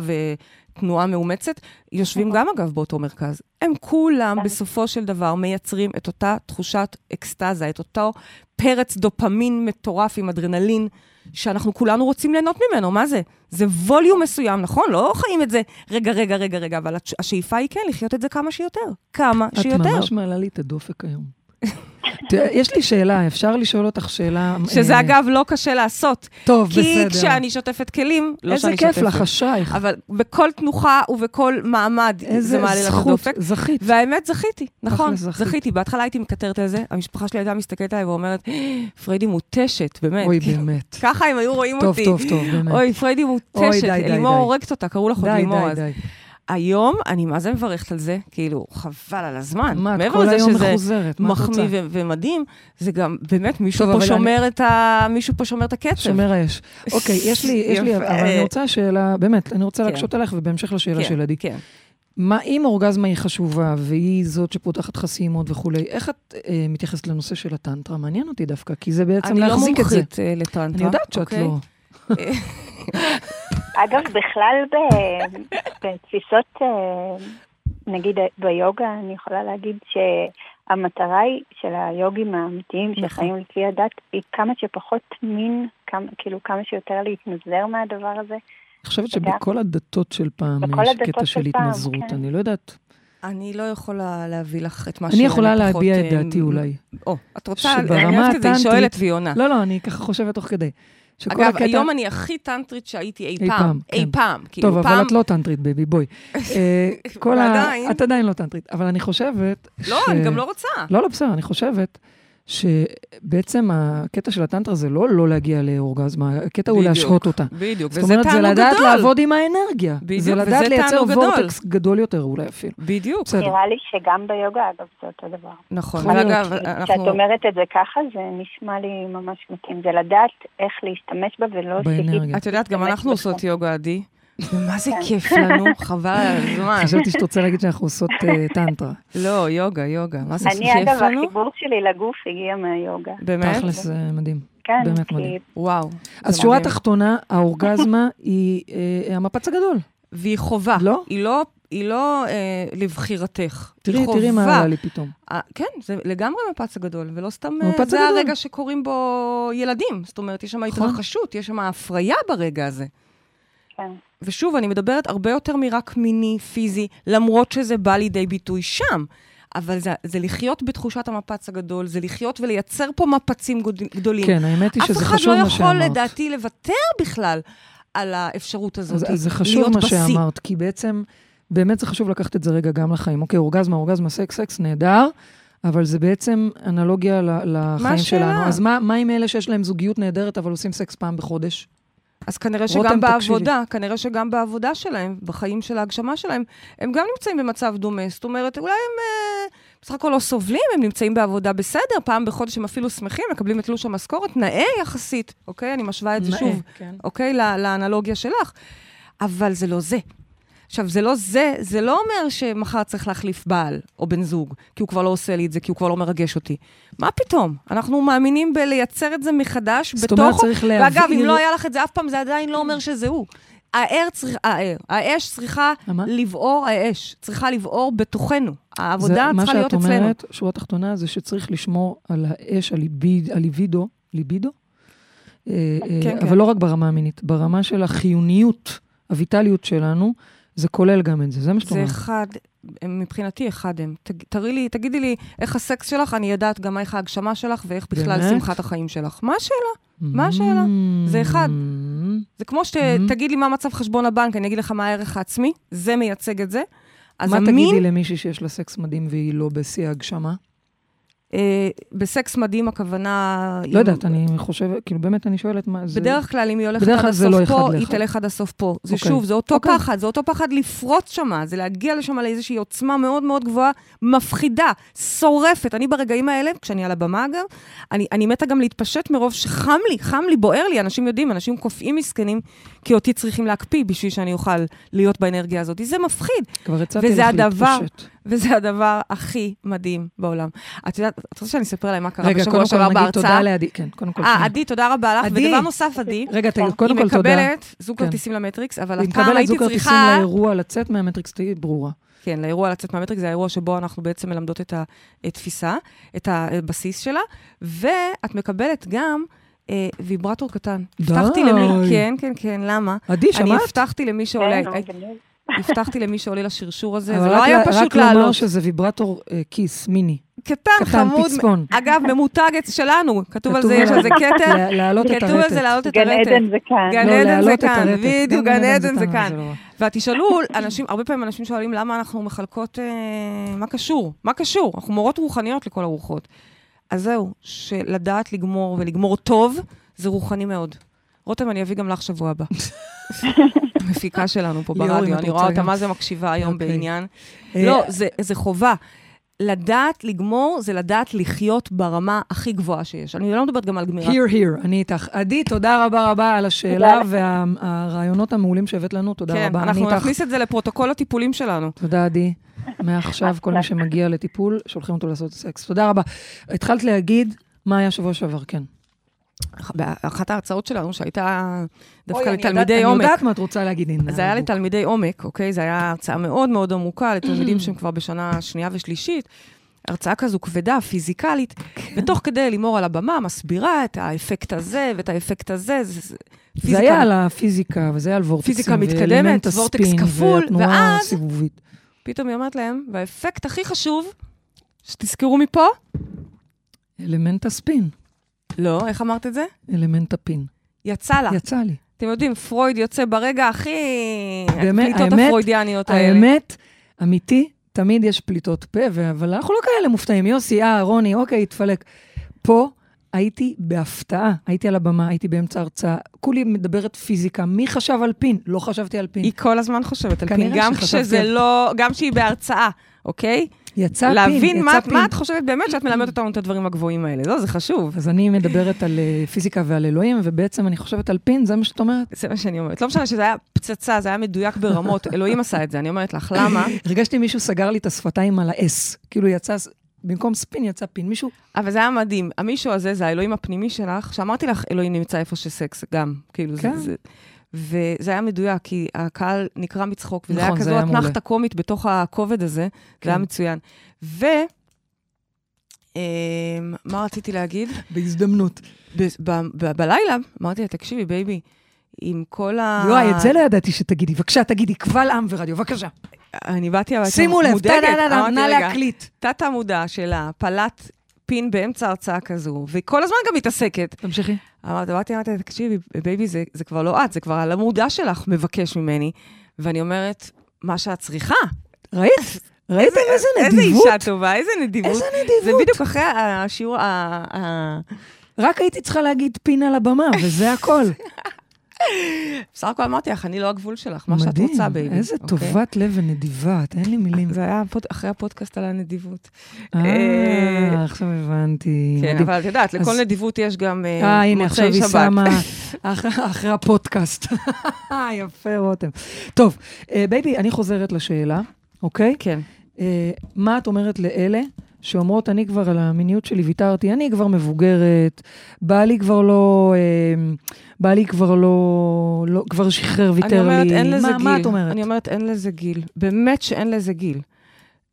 ותנועה מאומצת, יושבים נכון. גם אגב באותו מרכז. הם כולם בסופו של דבר מייצרים את אותה תחושת אקסטזה, את אותו פרץ דופמין מטורף עם אדרנלין, שאנחנו כולנו רוצים ליהנות ממנו, מה זה? זה ווליום מסוים, נכון? לא חיים את זה רגע, רגע, רגע, רגע, אבל הש- השאיפה היא כן לחיות את זה כמה שיותר. כמה את שיותר. ממש מעלה לי את הדופק היום. יש לי שאלה, אפשר לשאול אותך שאלה? שזה אה, אגב לא קשה לעשות. טוב, כי בסדר. כשאני שוטפת כלים, לא איזה שאני כיף שוטפת. לך, אשרייך. אבל בכל תנוחה ובכל מעמד זה איזה מעלה זכות, דופק. זכית. והאמת, זכיתי, נכון, זכית. זכיתי. בהתחלה הייתי מקטרת על זה, המשפחה שלי הייתה מסתכלת עליי ואומרת, פריידי מותשת, באמת. אוי, באמת. ככה הם היו רואים טוב, אותי. טוב, טוב, באמת. אוי, פריידי מותשת, לימור. הורגת אותה, קראו לך עוד לימור אז. היום, אני מה זה מברכת על זה, כאילו, חבל על הזמן. מה, את מעבר כל היום מחוזרת, מה את רוצה? מחמיא ו- ומדהים, זה גם, באמת, מישהו טוב, פה שומר את ה... מישהו פה שומר את הקצב. שומר האש. אוקיי, יש לי, יש לי. אבל אני רוצה שאלה, באמת, אני רוצה כן. להקשות עליך, ובהמשך לשאלה כן, של עדי. כן. מה אם אורגזמה היא חשובה, והיא זאת שפותחת חסימות וכולי, איך את אה, מתייחסת לנושא של הטנטרה? מעניין אותי דווקא, כי זה בעצם אני לא להחזיק את זה. מומחית אה, לטנטרה. אני יודעת שאת אוקיי? לא. אגב, בכלל ב, בתפיסות, אה, נגיד ביוגה, אני יכולה להגיד שהמטרה היא של היוגים האמיתיים נכון. שחיים לפי הדת, היא כמה שפחות מין, כמה, כאילו כמה שיותר להתנזר מהדבר הזה. אני חושבת שבכל הדתות של פעם יש הדתות קטע של של פעם, התנזרות. כן. אני לא יודעת. אני לא יכולה להביא לך את מה אני יכולה להביע את פחות, דעתי אה, אולי. או, את רוצה, אני אוהבת את זה, היא שואלת והיא עונה. לא, לא, אני ככה חושבת תוך כדי. אגב, הקטע- היום אני הכי טנטרית שהייתי אי אי פעם. פעם, אי כן. פעם. טוב, כאילו, אבל פעם... את לא טנטרית, baby, בואי. (laughs) אה, כל ה... ועדיין. את עדיין לא טנטרית, אבל אני חושבת לא, ש- אני גם לא רוצה. לא, לא, בסדר, אני חושבת שבעצם הקטע של הטנטרה זה לא לא להגיע לאורגזמה, הקטע הוא בדיוק, להשהות אותה. בדיוק, זאת וזה אומרת, זה תענוג לדעת גדול. לעבוד עם האנרגיה. בדיוק, זה לדעת לייצר תענוג גדול. vortex גדול יותר אולי אפילו. בדיוק, בסדר. נראה לי שגם ביוגה, אגב, זה אותו דבר. נכון. להיות. ואגב, כשאת אנחנו... אומרת את זה ככה, זה נשמע לי ממש מתאים. זה לדעת איך להשתמש בה ולא באנרגיה. את יודעת, גם אנחנו. עושות יוגה, עדי. ומה זה כיף לנו, (laughs) חבל על הזמן. חשבתי שאת רוצה להגיד שאנחנו עושות אה, טנטרה. לא, יוגה, יוגה. מה זה אני, כיף אגב, לנו? החיבור שלי לגוף הגיע מהיוגה. באמת? תכלס זה מדהים. כן, באמת מדהים. וואו. אז שורה. תחתונה, האורגזמה (laughs) היא אה, המפץ הגדול. והיא חובה. לא? היא לא, היא לא אה, לבחירתך. תראי, היא תראי מה חובה. עלה לי פתאום. אה, כן, זה לגמרי מפץ הגדול, ולא סתם... המפץ אה, זה הגדול. הרגע שקורים בו ילדים. זאת אומרת, יש שם נכון. התרחשות, יש שם הפריה ברגע הזה. כן. ושוב, אני מדברת הרבה יותר מרק מיני, פיזי, למרות שזה בא לידי ביטוי שם. אבל זה, זה לחיות בתחושת המפץ הגדול, זה לחיות ולייצר פה מפצים גדולים. כן, האמת היא שזה אף חשוב אחד מה לא שאמרת. יכול, לדעתי, לוותר בכלל על האפשרות הזאת, אז, אז זה חשוב להיות מה בשיא. שאמרת, כי בעצם, באמת זה חשוב לקחת את זה רגע גם לחיים. אוקיי, אורגזמה, אורגזמה, סקס, סקס, נהדר, אבל זה בעצם אנלוגיה לחיים השאלה? שלנו. אז מה, מה עם אלה שיש להם זוגיות נהדרת, אבל עושים סקס פעם בחודש? אז כנראה רותם, שגם תקשיבי. בעבודה, כנראה שגם בעבודה שלהם, בחיים של ההגשמה שלהם, הם גם נמצאים במצב דומה. זאת אומרת, אולי הם אה, בסך הכל לא סובלים, הם נמצאים בעבודה בסדר, פעם בחודש הם אפילו שמחים, מקבלים את תלוש המשכורת, נאה יחסית, אוקיי? אני משווה את זה נאה, שוב, כן. אוקיי? לאנלוגיה שלך. אבל זה לא זה. עכשיו, זה לא זה, זה לא אומר שמחר צריך להחליף בעל או בן זוג, כי הוא כבר לא עושה לי את זה, כי הוא כבר לא מרגש אותי. מה פתאום? אנחנו מאמינים בלייצר את זה מחדש זאת אומרת. צריך ואגב, אם לא היה לך את זה אף פעם, זה עדיין לא אומר שזה הוא. האר צריך, האר, האש צריכה? לבעור, האש צריכה לבעור בתוכנו. העבודה צריכה להיות מה שאת אצלנו. אומרת, שורה תחתונה, זה שצריך לשמור על האש, הליבידו, ליבידו? אה, אה, כן, אבל כן. לא רק ברמה המינית, ברמה של החיוניות, הויטליות שלנו, זה כולל גם את זה, זה מה שאת זה אומרת. אחד, הם מבחינתי אחד הם. תראי לי, תגידי לי איך הסקס שלך, אני יודעת גם איך ההגשמה שלך ואיך בכלל באמת? שמחת החיים שלך. מה השאלה? מה השאלה? זה אחד. Mm. זה כמו שתגיד לי מה מצב חשבון הבנק, אני אגיד לך מה הערך העצמי, זה מייצג את זה. מה המין, תגידי למישהי שיש לה סקס מדהים והיא לא בשיא ההגשמה? אה, בסקס מדהים הכוונה... לא יודעת, אני חושבת, כאילו באמת אני שואלת מה זה... בדרך כלל, אם היא הולכת עד הסוף לא פה, היא. תלך עד הסוף פה. זה אוקיי. שוב, זה אותו אוקיי. פחד, זה אותו פחד לפרוץ שמה, זה להגיע לשם לאיזושהי עוצמה מאוד מאוד גבוהה, מפחידה, שורפת. אני ברגעים האלה, כשאני על הבמה אגב, אני, אני מתה גם להתפשט מרוב שחם לי, חם לי, בוער לי. אנשים יודעים, אנשים קופאים מסכנים, כי אותי צריכים להקפיא בשביל שאני אוכל להיות באנרגיה הזאת. זה מפחיד. כבר הצעתי לך להתפשט. וזה הדבר הכי מדהים בעולם. את יודעת, את רוצה שאני אספר להם מה קרה רגע, בשבוע קודם כל שעבר נגיד בהרצאה? תודה לעדי, כן, קודם כל. אה, שנייה. עדי, תודה רבה לך. עדי. ודבר נוסף, עדי, רגע, תגיד, היא קודם כל תודה. מקבלת זוג כן. כרטיסים למטריקס, אבל היא הפעם מקבלת הייתי זוג כרטיסים צריכה... לאירוע לצאת מהמטריקס, תהיי ברורה. כן, לאירוע לצאת מהמטריקס, זה האירוע שבו אנחנו בעצם מלמדות את התפיסה, את הבסיס שלה, ואת מקבלת גם אה, ויברטור קטן. די. הבטחתי למי... כן, כן, כן, למה? עדי, אני שמעת? הבטחתי למי שעולה... הבטחתי למי שעולה לשרשור הזה, זה לא היה פשוט רק לומר לעלות. שזה ויברטור אה, כיס, מיני. קטן, קטן, חמוד. פצפון. אגב, ממותג שלנו, כתוב על זה, יש. על זה כתר. לה- להעלות את כתוב על הרטט. זה להעלות את גן הרטט. עדן זה כאן. גן לא, עדן זה כאן, הרטט. בדיוק, גן עדן זה כאן. לא. ותשאלו, אנשים, הרבה פעמים אנשים שואלים למה אנחנו מחלקות, אה, מה קשור? מה קשור? אנחנו מורות רוחניות לכל הרוחות. אז זהו, שלדעת לגמור ולגמור טוב, זה רוחני מאוד. רותם, אני אביא גם לך שבוע הבא. (laughs) המפיקה שלנו פה ברדיו, אני רואה אותה. מה זה מקשיבה היום אוקיי. בעניין. אה, לא, זה, זה חובה. לדעת לגמור זה לדעת לחיות ברמה הכי גבוהה שיש. אני לא מדברת גם על גמירה. Here, here, אני איתך. עדי, תודה רבה רבה על השאלה והרעיונות המעולים שהבאת לנו, תודה כן, רבה. אני אנחנו. נכניס את זה לפרוטוקול הטיפולים שלנו. תודה, עדי. מעכשיו, כל מי (laughs) שמגיע לטיפול, שולחים אותו לעשות סקס. תודה רבה. התחלת להגיד מה היה שבוע שעבר, כן. באחת ההרצאות שלנו, שהייתה דווקא אוי, אני יודעת- לתלמידי אני עומק. יודעת מה את רוצה להגיד, הנה. זה היה לתלמידי עומק, אוקיי? זו הייתה הרצאה מאוד מאוד עמוקה לתלמידים שהם כבר בשנה שנייה ושלישית. הרצאה כזו כבדה, פיזיקלית, ותוך כדי לימור על הבמה מסבירה את האפקט הזה ואת האפקט הזה. זה, זה, זה היה על הפיזיקה, וזה היה על וורטקסים. פיזיקה מתקדמת, וורטקס כפול, ואז- הסיבובית. פתאום היא אומרת להם, והאפקט הכי חשוב, שתזכרו מפה, אלמנט הספין, לא, איך אמרת את זה? אלמנט הפין. יצא לה. יצא לי. אתם יודעים, פרויד יוצא ברגע הכי... באמת, הפליטות האמת- הפרוידיאניות האלה. האמת, אמיתי, תמיד יש פליטות פה, אבל אנחנו לא כאלה מופתעים. יוסי, אה, רוני, אוקיי, התפלק. פה הייתי בהפתעה, הייתי על הבמה, הייתי באמצע הרצאה, כולי מדברת פיזיקה, מי חשב על פין? לא חשבתי על פין. היא כל הזמן חושבת על פין, גם כשזה על- לא, גם כשהיא בהרצאה, אוקיי? יצא פין, להבין מה, יצא פין. מה את חושבת באמת שאת מלמדת אותנו את הדברים הגבוהים האלה. לא, זה חשוב. אז אני מדברת על אה, פיזיקה ועל אלוהים, ובעצם אני חושבת על פין, זה מה שאת אומרת? זה מה שאני אומרת. לא משנה שזה היה פצצה, זה היה מדויק ברמות, (laughs) אלוהים עשה את זה, אני אומרת לך, למה? הרגשתי מישהו סגר לי את השפתיים על ה-S, כאילו יצא, במקום ספין יצא פין, מישהו, אבל זה היה מדהים. המישהו הזה, זה האלוהים הפנימי שלך, שאמרתי לך, אלוהים נמצא איפה שסקס גם, כאילו, כן. זה... זה וזה היה מדויק, כי הקהל נקרע מצחוק, וזה נכון, היה כזו. אתנחתה קומית בתוך הכובד הזה, כן. זה היה מצוין. ו... אמ, מה רציתי להגיד? בהזדמנות. בלילה אמרתי לה, תקשיבי, baby, עם כל ה... יואי, את זה לא ידעתי שתגידי. בבקשה, תגידי, קבל עם ורדיו, בבקשה. אני באתי הביתה שימו לב, מודאגת. אמרתי, נא להקליט. תת-המודע שלה, פלט פין באמצע הרצאה כזו, והיא כל הזמן גם מתעסקת. תמשיכי. אמרתי, אמרתי, אמרתי, תקשיבי, baby, זה, זה כבר לא את, זה כבר על המודע שלך מבקש ממני. ואני אומרת, מה שאת צריכה. ראית? ראיתם איזה איזה נדיבות? אישה טובה, איזה נדיבות. איזה זה נדיבות. בדיוק אחרי השיעור, ה- רק הייתי צריכה להגיד פין על הבמה, וזה הכל. (laughs) בסך הכל אמרתי לך, אני לא הגבול שלך, מה שאת רוצה, baby. מדהים, איזה אוקיי? טובת לב ונדיבה, אין לי מילים. זה היה אחרי הפודקאסט על הנדיבות. אה, עכשיו הבנתי. כן. אבל את יודעת, לכל נדיבות יש גם אה, אה, הנה, עכשיו מוצאי היא שבת. שמה, (laughs) אחרי- הפודקאסט. (laughs) יפה, רותם. טוב, אה, baby, אני חוזרת לשאלה, אוקיי? כן. אה, מה את אומרת לאלה שאומרות, אני כבר על המיניות שלי ויתרתי, אני כבר מבוגרת, בעלי כבר לא, אה, בעלי כבר לא, לא כבר שחרר, ויתר לי. אני אומרת, אין לזה מה, גיל. מה את אומרת? אני אומרת, אין לזה גיל. באמת שאין לזה גיל.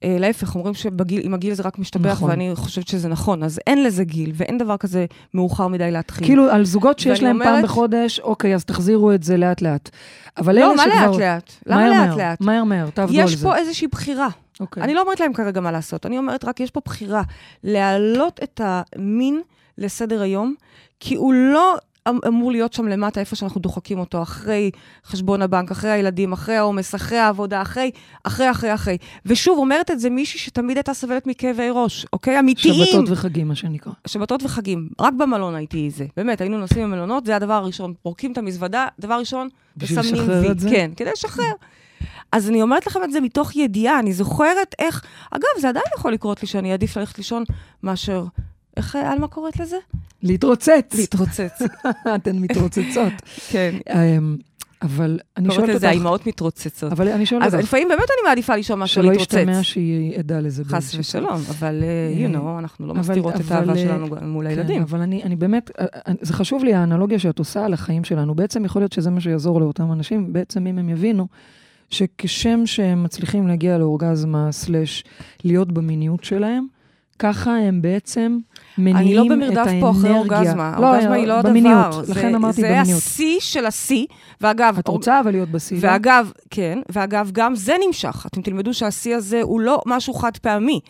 אה, להפך, אומרים שעם הגיל זה רק משתבח, נכון. ואני חושבת שזה נכון. אז אין לזה גיל, ואין דבר כזה מאוחר מדי להתחיל. כאילו, על זוגות שיש להם פעם אומרת- בחודש, אוקיי, אז תחזירו את זה לאט-לאט. אבל לא, אלה מה שכבר... לאט-לאט? למה מהר, מהר, לאט-לאט? מהר מהר, תעבדו על זה. יש פה איזושהי בחירה. אוקיי. אני לא אומרת להם כרגע מה לעשות, אני אומרת רק, יש פה בחירה להעלות את המין לסדר היום, כי הוא לא אמ- אמור להיות שם למטה, איפה שאנחנו דוחקים אותו, אחרי חשבון הבנק, אחרי הילדים, אחרי העומס, אחרי העבודה, אחרי, אחרי, אחרי, אחרי. ושוב, אומרת את זה מישהי שתמיד הייתה סובלת מכאבי ראש, אוקיי? אמיתיים. שבתות וחגים, מה שנקרא. שבתות וחגים. רק במלון הייתי זה. באמת, היינו נוסעים במלונות, זה הדבר הראשון. פורקים את המזוודה, דבר ראשון, בשביל מסמנים לשחרר וי. את זה? כן, כדי לשחרר. אז אני אומרת לכם את זה מתוך ידיעה, אני זוכרת איך... אגב, זה עדיין יכול לקרות לי שאני אעדיף ללכת לישון מאשר... איך אה, עלמה קוראת לזה? להתרוצץ. להתרוצץ. (laughs) אתן מתרוצצות. (laughs) כן. אמ, אבל אני קוראת שואלת לזה אותך, האימהות מתרוצצות. אבל אני שואלת אז אותך, לפעמים באמת אני מעדיפה לישון מאשר שלא להתרוצץ. ישתמע שהיא עדה לזה. חס ושלום, אבל אה, אה, you know, אנחנו לא מסתירות את האהבה אה, שלנו מול כן, הילדים. אבל אני, באמת, אה, אה, זה חשוב לי האנלוגיה שאת עושה על החיים שלנו. בעצם יכול להיות שזה מה שיעזור לאותם אנשים, בעצם אם הם יבינו שכשם שהם מצליחים להגיע לאורגזמה, סלש, להיות במיניות שלהם, ככה הם בעצם אני מניעים לא את במרדף האנרגיה. פה אחרי אורגזמה. לא, האורגזמה היא לא הדבר. במיניות, זה- לכן אמרתי זה במיניות. השיא של השיא. ואגב, את רוצה אבל להיות בשיא. לא? ואגב, כן, ואגב, גם זה נמשך. אתם תלמדו שהשיא הזה הוא לא משהו חד פעמי.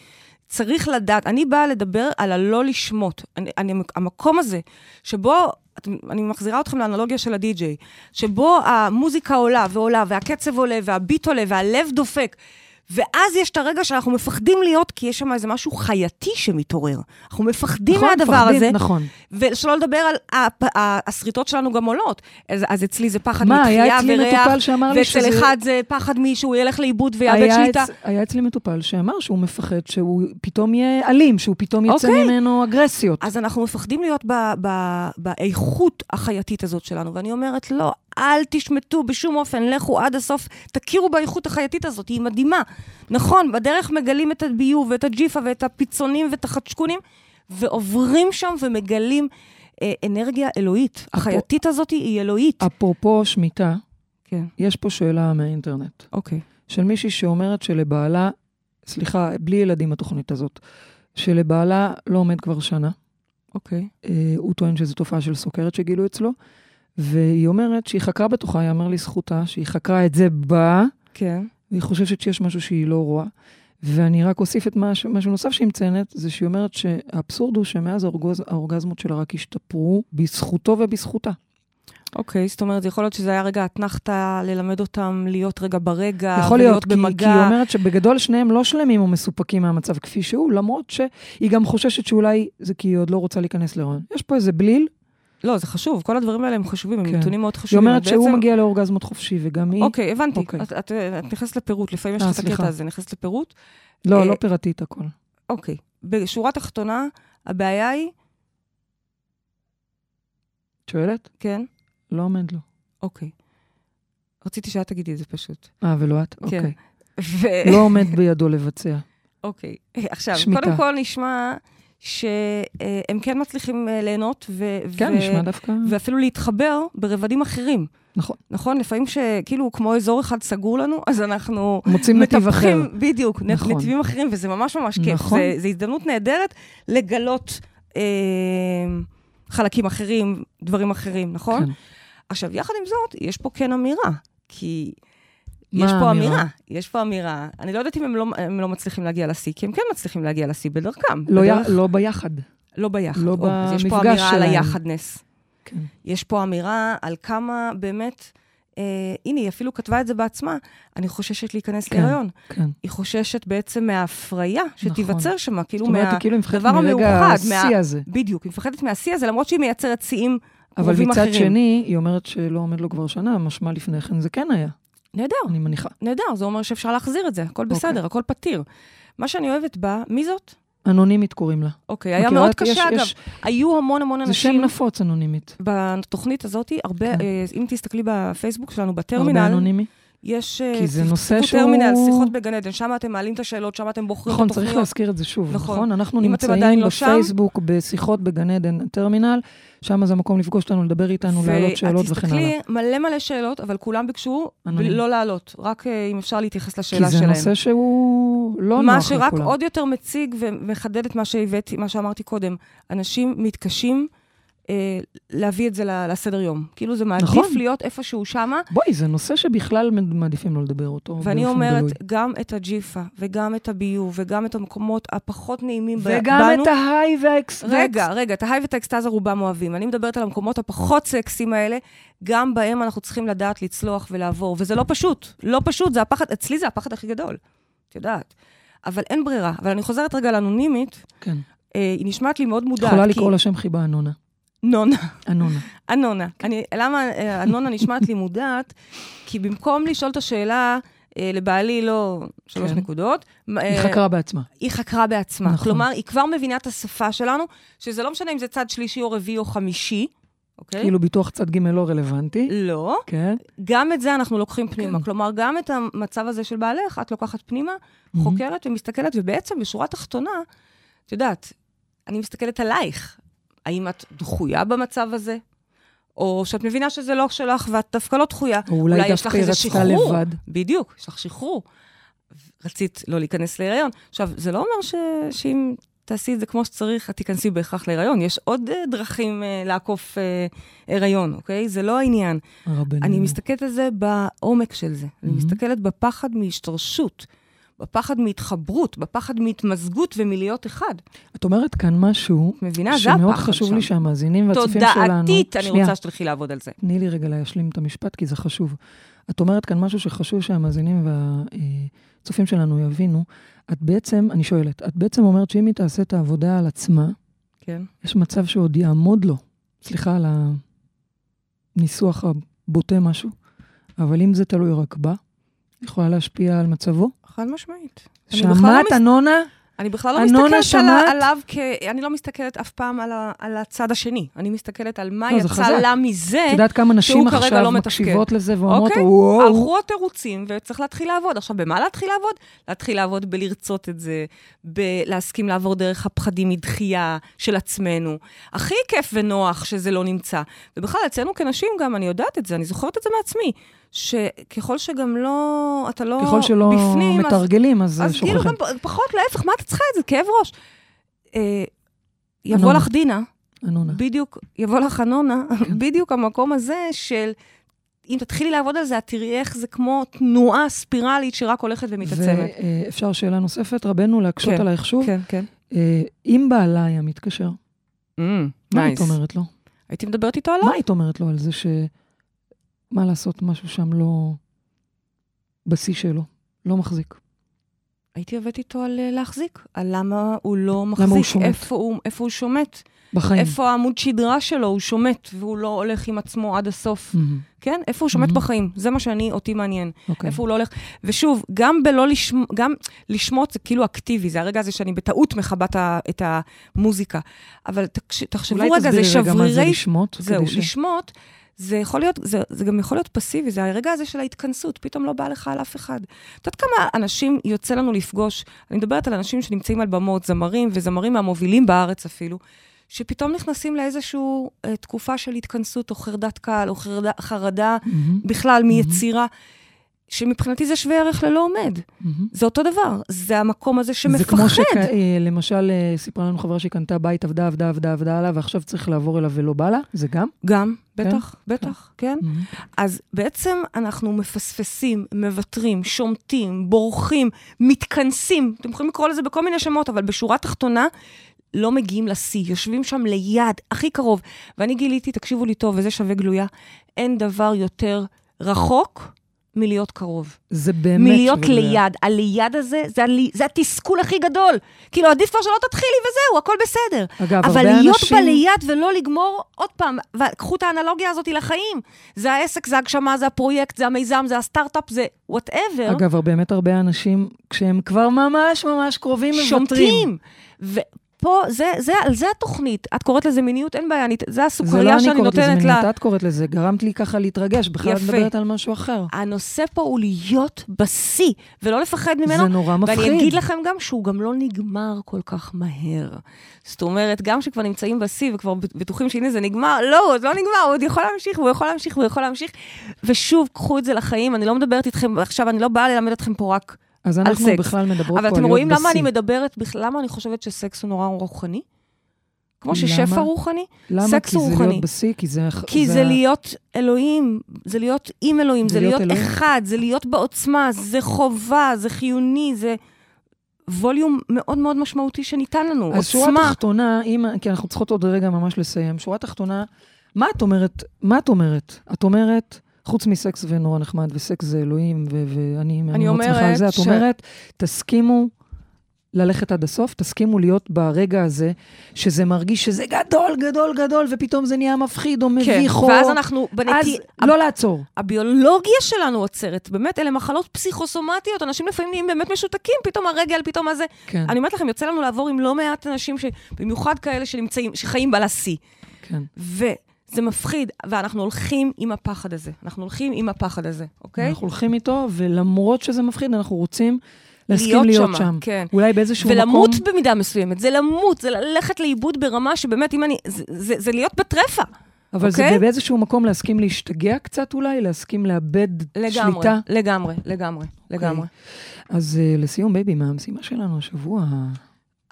צריך לדעת, אני באה לדבר על הלא לשמוט. אני, אני, המקום הזה, שבו, אתם, אני מחזירה אתכם לאנלוגיה של הדי-ג'יי, שבו המוזיקה עולה ועולה, והקצב עולה, והביט עולה, והלב דופק. ואז יש את הרגע שאנחנו מפחדים להיות, כי יש שם איזה משהו חייתי שמתעורר. אנחנו מפחדים נכון, מהדבר מפחדים, הזה, נכון. ושלא לדבר על הפ- ה- השריטות שלנו גם עולות. אז, אז אצלי זה פחד מה, היה מתחייה אצלי וריח, מטופל שאמר לי ואצל שזה- אחד זה פחד מישהו ילך לאיבוד ויאבד היה שליטה. אצ- היה אצלי מטופל שאמר שהוא מפחד שהוא פתאום יהיה אלים, שהוא פתאום יצא אוקיי. ממנו אגרסיות. אז אנחנו מפחדים להיות ב- ב- באיכות החייתית הזאת שלנו, ואני אומרת, לא, אל תשמטו בשום אופן, לכו עד הסוף, תכירו באיכות החייתית הזאת, היא מדהימה. נכון, בדרך מגלים את הביוב ואת הג'יפה ואת הפיצונים ואת החדשקונים, ועוברים שם ומגלים אה, אנרגיה אלוהית. החייתית הזאת היא אלוהית. אפרופו שמיטה, כן, יש פה שאלה מהאינטרנט, אוקיי. של מישהי שאומרת שלבעלה, סליחה, בלי ילדים התוכנית הזאת, שלבעלה לא עומד כבר שנה. אוקיי. אה, הוא טוען שזו תופעה של סוכרת שגילו אצלו, והיא אומרת שהיא חקרה בתוכה, יאמר לזכותה, שהיא חקרה את זה בה, כן. והיא חושבת שיש משהו שהיא לא רואה. ואני רק אוסיף את משהו, משהו נוסף שהיא מציינת, זה שהיא אומרת שהאבסורד הוא שמאז האורגז, האורגזמות שלה רק השתפרו בזכותו ובזכותה. אוקיי, זאת אומרת, יכול להיות שזה היה רגע אתנחתא ללמד אותם להיות רגע ברגע, יכול להיות, כי, במגע. כי היא אומרת שבגדול שניהם לא שלמים או מסופקים מהמצב כפי שהוא, למרות שהיא גם חוששת שאולי זה כי היא עוד לא רוצה להיכנס להיריון. יש פה איזה בליל, לא, זה חשוב, כל הדברים האלה הם חשובים, הם כן. נתונים מאוד היא חשובים. אומרת אבל שהוא מגיע לאורגזמות חופשי, וגם היא... אוקיי, הבנתי. אוקיי. את, את, את נכנסת לפירוט, לפעמים יש אה, לך את הקטע. הזה, נכנסת לפירוט. לא, אה, לא פירטי את הכל. אוקיי. בשורה התחתונה, הבעיה היא, את שואלת? כן, לא עומד לו. אוקיי. רציתי שאת תגידי את זה פשוט. אה, ולא את? כן. אוקיי. ו... לא עומד בידו לבצע. אוקיי. עכשיו, שמיטה. קודם כל נשמע שהם כן מצליחים אה, ליהנות, ו... כן, ו... נשמע דווקא... ואפילו להתחבר ברבדים אחרים. נכון. נכון? לפעמים שכאילו כמו אזור אחד סגור לנו, אז אנחנו מוצאים נתיב אחר. בדיוק, נכון. נתיבים אחרים, וזה ממש ממש כיף. נכון. זה הזדמנות נהדרת לגלות אה, חלקים אחרים, דברים אחרים, נכון? כן. עכשיו, יחד עם זאת, יש פה כן אמירה, כי יש פה? אמירה, יש פה אמירה. אני לא יודעת אם הם לא, הם לא מצליחים להגיע לשיא, כי הם כן מצליחים להגיע לשיא בדרכם. לא, י... בדרך, לא ביחד. לא ביחד. לא או, אז יש פה במפגש אמירה על שלהם. היחדנס. כן. יש פה אמירה על כמה באמת, אה, הנה, היא אפילו כתבה את זה בעצמה, אני חוששת להיכנס כן. להיריון. כן. היא חוששת בעצם מההפריה שתיווצר שם, כאילו זאת אומרת, מה... היא כאילו הזה. בדיוק, היא מפחדת מהשיא הזה, למרות שהיא מייצרת שיאים אבל מצד אחרים. שני, היא אומרת שלא עומד לו כבר שנה, משמע לפני כן זה כן היה, נהדר, אני מניחה. נהדר, זה אומר שאפשר להחזיר את זה, הכל אוקיי. בסדר, הכל פתיר. מה שאני אוהבת בה, מי זאת? אנונימית קוראים לה. אוקיי, היה מכירה מאוד את- יש- קשה, אגב. יש- היו המון המון זה שם אנשים נפוץ, אנונימית. בתוכנית הזאת, הרבה, כן. אה, אם תסתכלי בפייסבוק שלנו, הרבה בטרמינל, אנונימי. יש... אה, כי זה נושא שהוא- טרמינל, שיחות בגן עדן, שם אתם מעלים את השאלות, שם אתם בוחרים את נכון, צריך התוכניות. להזכיר את זה שוב, נכון. נכון? אנחנו נמצאים לא שם- בפייסבוק, בשיחות בגן עדן הטרמינל, שם זה המקום לפגוש אותנו, לדבר איתנו, להעלות שאלות וכן הלאה. ואת תסתכלי, מלא מלא שאלות, אבל כולם ביקשו אנונימי. לא לעלות, רק אה, אם אפשר להתייחס כי לשאלה זה שלהם. נושא שהוא לא מה נוח שרק לכולם. עוד יותר מציג ומחדד את מה שהבאתי, מה שאמרתי קודם. אנשים מתקשים להביא את זה לסדר יום. כאילו זה מעדיף נכון. להיות איפשהו שמה, בואי, זה נושא שבכלל מעדיפים לא לדבר אותו ואני אומרת, גלוי. גם את הג'יפה, וגם את הביוב, וגם את המקומות הפחות נעימים וגם בנו. את ההיי והאקס... רגע, רגע, את ההיי ואת האקסטזה רובם אוהבים. אני מדברת על המקומות הפחות סקסיים האלה, גם בהם אנחנו צריכים לדעת לצלוח ולעבור. וזה לא פשוט, לא פשוט, זה הפחד, אצלי זה הפחד הכי גדול, את יודעת. אבל אין ברירה. אבל אני חוזרת רגע לאנונימית, כן. אה, היא נשמעת לי מאוד מודעת. יכולה כי- לקרוא לה שם חיבה אנונה. נונה. אנונה. אנונה. אני, למה אה, אנונה נשמעת לי מודעת? כי במקום לשאול את השאלה, אה, לבעלי לא שלוש כן. נקודות, היא אה, חקרה בעצמה. היא חקרה בעצמה. נכון. כלומר, היא כבר מבינה את השפה שלנו, שזה לא משנה אם זה צד שלישי או רביעי או חמישי, אוקיי? כאילו ביטוח צד ג' לא רלוונטי. לא. כן. גם את זה אנחנו לוקחים פנימה. כן. כלומר, גם את המצב הזה של בעלך, את לוקחת פנימה, מהמם. חוקרת ומסתכלת, ובעצם, בשורה תחתונה, את יודעת, אני מסתכלת עלייך. האם את דחויה במצב הזה? או שאת מבינה שזה לא שלך ואת דווקא לא דחויה. או אולי יש דווקא לך היא איזה רצתה שחרור. לבד. בדיוק, יש לך שחרור. רצית לא להיכנס להיריון. עכשיו, זה לא אומר ש... שאם תעשי את זה כמו שצריך, את תיכנסי בהכרח להיריון. יש עוד uh, דרכים uh, לעקוף uh, הריון, אוקיי? זה לא העניין. הרבנים. אני מסתכלת על זה בעומק של זה. אני מהמם. מסתכלת בפחד מהשתרשות, בפחד מהתחברות, בפחד מהתמזגות ומלהיות אחד. את אומרת כאן משהו מבינה? זה הפחד שמאוד חשוב שם. לי שהמאזינים והצופים שלנו... תודעתית, אני שנייה, רוצה שתלכי לעבוד על זה. תני לי רגע להשלים את המשפט, כי זה חשוב. את אומרת כאן משהו שחשוב שהמאזינים והצופים שלנו יבינו. את בעצם, אני שואלת, את בעצם אומרת שאם היא תעשה את העבודה על עצמה, כן. יש מצב שעוד יעמוד לו, סליחה על הניסוח הבוטה משהו, אבל אם זה תלוי רק בה, יכולה להשפיע על מצבו. חד משמעית. לא שמעת, אנונה? אני בכלל לא אנונה, מסתכלת על, שמעת? עליו כ... אני לא מסתכלת אף פעם על, ה, על הצד השני. אני מסתכלת על מה לא, יצא. לה מזה. את יודעת כמה נשים עכשיו לא. מקשיבות לזה ואומרות, אוקיי? וואו, הלכו התירוצים, וצריך להתחיל לעבוד. עכשיו, במה להתחיל לעבוד? להתחיל לעבוד בלרצות את זה, בלהסכים לעבור דרך הפחדים מדחייה של עצמנו. הכי כיף ונוח שזה לא נמצא. ובכלל, אצלנו כנשים גם, אני יודעת את זה, אני זוכרת את זה מעצמי, שככל שגם לא, אתה לא ככל שלא בפנים, אז מתרגלים, אז אז כאילו שוכחים. גם פ- פחות, להפך, מה את צריכה את זה? כאב ראש. אה, יבוא אנונה. לך דינה, אנונה. בדיוק, יבוא לך אנונה, כן. (laughs) בדיוק המקום הזה של, אם תתחילי לעבוד על זה, את תראי איך זה כמו תנועה ספירלית שרק הולכת ומתעצמת. ואפשר שאלה נוספת, רבנו, להקשות כן, עלייך שוב. כן, כן. אה, אם בעלה היה מתקשר, מה היית נייס. אומרת לו? הייתי מדברת איתו עליו? מה היית אומרת לו על זה ש... מה לעשות, משהו שם לא... בשיא שלו, לא מחזיק. הייתי עובדת איתו על אה, להחזיק, על למה הוא לא מחזיק, למה הוא שומט. איפה הוא, איפה הוא שומט, בחיים. איפה העמוד שדרה שלו, הוא שומט, והוא לא הולך עם עצמו עד הסוף. מהמם. כן? איפה הוא שומט Mhm. בחיים? זה מה שאני, אותי מעניין. אוקיי. איפה הוא לא הולך. ושוב, גם בלא לשמוע, גם לשמוט זה כאילו אקטיבי, זה הרגע הזה שאני בטעות מכבה את המוזיקה. אבל תחשבו אולי רגע, זה תסבירי רגע מה זה שברירי... לשמוט. זהו, כדי ש- לשמוט, זה יכול להיות, זה, זה גם יכול להיות פסיבי, זה הרגע הזה של ההתכנסות, פתאום לא בא לך על אף אחד. את יודעת כמה אנשים יוצא לנו לפגוש, אני מדברת על אנשים שנמצאים על במות, זמרים וזמרים מהמובילים בארץ אפילו, שפתאום נכנסים לאיזושהי אה, תקופה של התכנסות או חרדת קהל או חרדה, חרדה מהמם, בכלל מיצירה, שמבחינתי זה שווה ערך ללא עומד. מהמם. זה אותו דבר, זה המקום הזה זה שמפחד. כמו שלמשל סיפרה לנו חברה שהיא קנתה בית, עבדה, עבדה, עבדה, עבדה עליו, ועכשיו צריך לעבור אליו ולא בא לה, זה גם? גם, בטח, בטח, כן. מהמם. אז בעצם אנחנו מפספסים, מוותרים, שומטים, בורחים, מתכנסים, אתם יכולים לקרוא לזה בכל מיני שמות, אבל בשורה תחתונה, לא מגיעים לשיא, יושבים שם ליד, הכי קרוב. ואני גיליתי, תקשיבו לי טוב, וזה שווה גלויה, אין דבר יותר רחוק מלהיות קרוב. זה באמת... מלהיות שווה ליד. הליד הזה, זה, הלי, זה התסכול הכי גדול. כאילו, עדיף כבר שלא תתחילי וזהו, הכל בסדר. אגב, אבל הרבה להיות אנשים... בליד ולא לגמור, עוד פעם, וקחו את האנלוגיה הזאת לחיים. זה העסק, זה הגשמה, זה הפרויקט, זה המיזם, זה הסטארט-אפ, זה whatever. אגב, באמת הרבה אנשים, כשהם כבר ממש ממש קרובים, מוותרים. שומטים. ופה, זה, זה, על זה התוכנית. את קוראת לזה מיניות, אין בעיה, אני, זה זה לא הסוכריה אני שאני קוראת לזה נותנת מיניות, לה. את קוראת לזה, גרמת לי ככה להתרגש, בכלל את. מדברת על משהו אחר. הנושא פה הוא להיות בשיא, ולא לפחד ממנו. זה נורא מפחיד. ואני אגיד לכם גם שהוא גם לא נגמר כל כך מהר. זאת אומרת, גם כשכבר נמצאים בשיא וכבר בטוחים שהנה זה נגמר, לא, זה לא נגמר, הוא עוד יכול להמשיך, והוא יכול להמשיך, והוא יכול להמשיך. ושוב, קחו את זה לחיים, אני לא מדברת איתכם, עכשיו, אני לא באה ללמד אתכם פה רק... אז אנחנו סקס. בכלל מדברות פה על אבל להיות אתם רואים למה אני בשיא. מדברת, בכלל, למה אני חושבת שסקס הוא נורא רוחני? כמו למה? ששפע רוחני, למה? סקס כי הוא זה רוחני. להיות בשיא, כי זה... כי זה להיות אלוהים, זה להיות עם אלוהים, זה זה להיות להיות אלוהים. אחד, זה להיות בעוצמה, זה חובה, זה חיוני, זה ווליום מאוד מאוד משמעותי שניתן לנו, אז שורה עוצמה. תחתונה, אם, כי אנחנו צריכות עוד רגע ממש לסיים, שורה תחתונה, מה את אומרת? מה את אומרת? את אומרת, חוץ מסקס ונורא נחמד, וסקס זה אלוהים, ו- ואני אני מאוד שמחה על זה, את ש- אומרת, תסכימו ללכת עד הסוף, תסכימו להיות ברגע הזה, שזה מרגיש שזה גדול, גדול, גדול, ופתאום זה נהיה מפחיד או כן, מביך, או... ואז אנחנו אז בנטי... לא לעצור. הביולוגיה שלנו עוצרת, באמת, אלה מחלות פסיכוסומטיות, אנשים לפעמים נהיים באמת משותקים, פתאום הרגל, פתאום הזה. כן, אני אומרת לכם, יוצא לנו לעבור עם לא מעט אנשים, ש... במיוחד כאלה שנמצאים, שחיים בלשיא. כן. וזה מפחיד, ואנחנו הולכים עם הפחד הזה. אנחנו הולכים עם הפחד הזה, אוקיי? אנחנו הולכים איתו, ולמרות שזה מפחיד, אנחנו רוצים להסכים להיות להיות שמה, שם. כן. אולי באיזשהו מקום... ולמות במידה מסוימת, זה למות, זה ללכת לאיבוד ברמה שבאמת, אם אני... זה, זה, זה להיות בטרפה. אבל אוקיי? זה באיזשהו מקום להסכים להשתגע קצת אולי, להסכים לאבד לגמרי, שליטה. לגמרי, לגמרי, לגמרי. אז uh, לסיום, baby, מה המשימה שלנו השבוע?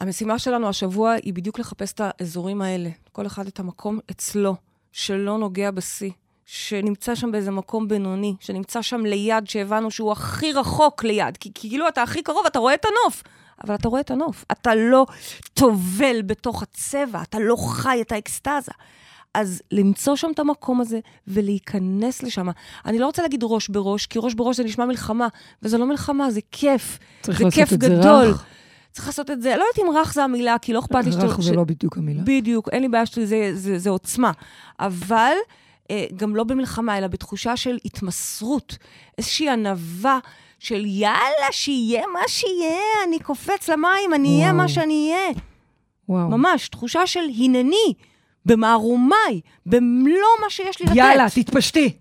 המשימה שלנו השבוע היא בדיוק לחפש את האזורים האלה, כל אחד את המקום אצלו, שלא נוגע בשיא, שנמצא שם באיזה מקום בינוני, שנמצא שם ליד, שהבנו שהוא הכי רחוק ליד, כי כאילו אתה הכי קרוב, אתה רואה את הנוף, אבל אתה רואה את הנוף, אתה לא טובל בתוך הצבע, אתה לא חי את האקסטזה. אז למצוא שם את המקום הזה ולהיכנס לשם. אני לא רוצה להגיד ראש בראש, כי ראש בראש זה נשמע מלחמה, וזה לא מלחמה, זה כיף. צריך זה לעשות כיף את זה גדול. רך. צריך לעשות את זה, לא יודעת אם רך זה המילה, כי לא אכפת לי רך זה לא בדיוק המילה. בדיוק, אין לי בעיה שלי, זה, זה, זה עוצמה. אבל אה, גם לא במלחמה, אלא בתחושה של התמסרות, איזושהי ענווה של יאללה, שיהיה מה שיהיה, אני קופץ למים, אני אהיה. מה שאני אהיה. וואו. ממש, תחושה של הנני, במערומיי, במלוא מה שיש לי לתת. יאללה, תתפשטי.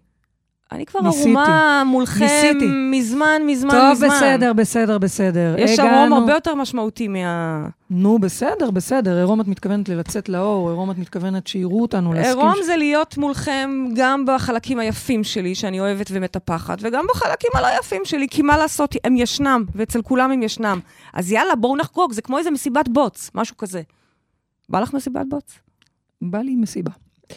אני כבר ניסיתי. ערומה מולכם ניסיתי. מזמן, מזמן, טוב, מזמן. בסדר, בסדר, בסדר. יש הגענו- ערום הרבה יותר משמעותי מה... נו, בסדר, בסדר. עירום את מתכוונת לצאת לאור, עירום את מתכוונת שיראו אותנו, להסכים... עירום ש- זה להיות מולכם גם בחלקים היפים שלי, שאני אוהבת ומטפחת, וגם בחלקים הלא יפים שלי, כי מה לעשות, הם ישנם, ואצל כולם הם ישנם. אז יאללה, בואו נחגוג, זה כמו איזה מסיבת בוץ, משהו כזה. בא לך מסיבת בוץ? בא לי מסיבה.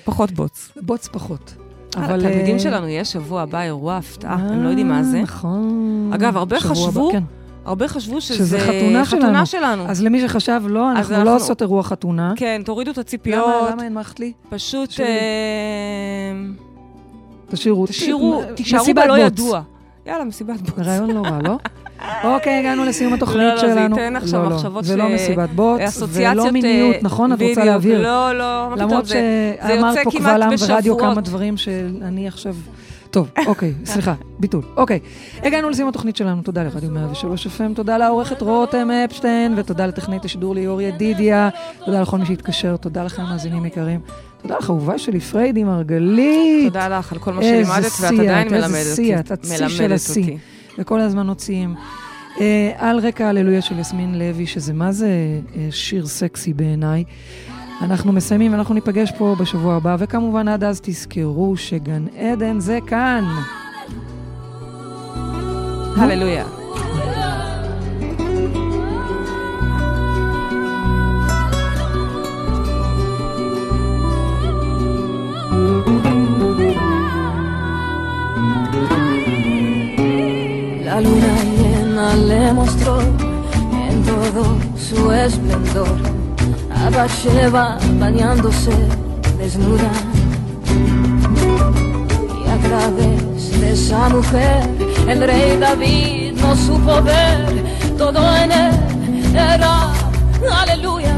פחות בוץ. בוץ פחות. אבל לתלמידים אה, שלנו יש שבוע הבא אירוע הפתעה, הם לא יודעים מה זה. נכון. אגב, הרבה הבא, חשבו כן. הרבה חשבו שזה שזה חתונה שלנו. חתונה שלנו. אז למי שחשב, לא, אנחנו אנחנו- לא עושות אירוע חתונה. כן, תורידו את למה הציפיות. למה הנמכת לי? פשוט... אה, תשאירו. תשאירו, תישארו בלא בוץ. ידוע. יאללה, מסיבת בוץ. רעיון לא רע, לא? (laughs) אוקיי, הגענו לסיום התוכנית לא, לא, זה שלנו. ייתן עכשיו לא, לא, מחשבות ש- ולא מסיבת בוץ. ולא אה, מיניות, נכון? את רוצה. להבהיר. לא, לא, למרות זה- זה שאמרת פה קבל עם בשבועות. כמה דברים שאני עכשיו... טוב, אוקיי, (laughs) סליחה, ביטול. אוקיי, הגענו לסיום התוכנית שלנו, תודה לרדיו 103 FM, תודה לעורכת רותם אפשטיין, ותודה לטכנית השידור ליאור ידידיה, תודה לכל מי שהתקשר, תודה לכם, מאזינים יקרים. תודה לך, אהובה שלי, פריידי מרגלית. תודה לך על כל מה שלימדת, ואת עדיין מלמדת איזה שיא את, שיא של השיא. וכל הזמן מוציאים. אה, על רקע הללויה של יסמין לוי, שזה מה זה אה, שיר סקסי בעיניי. אנחנו מסיימים, אנחנו ניפגש פה בשבוע הבא, וכמובן עד אז תזכרו שגן עדן זה כאן. הללויה. Su esplendor a bañándose desnuda. Y a través de esa mujer el rey David no supo ver todo en él era. Aleluya.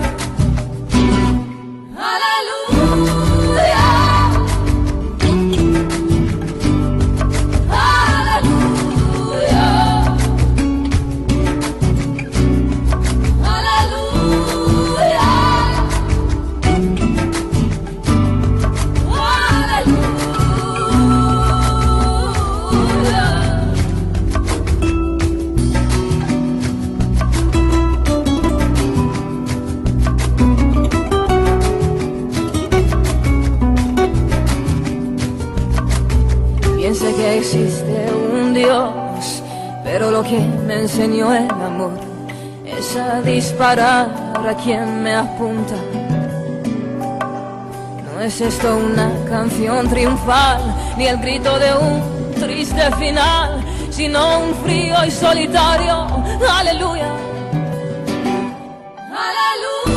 Enseñó el amor es a disparar a quien me apunta. No es esto una canción triunfal, ni el grito de un triste final, sino un frío y solitario. Aleluya. Aleluya.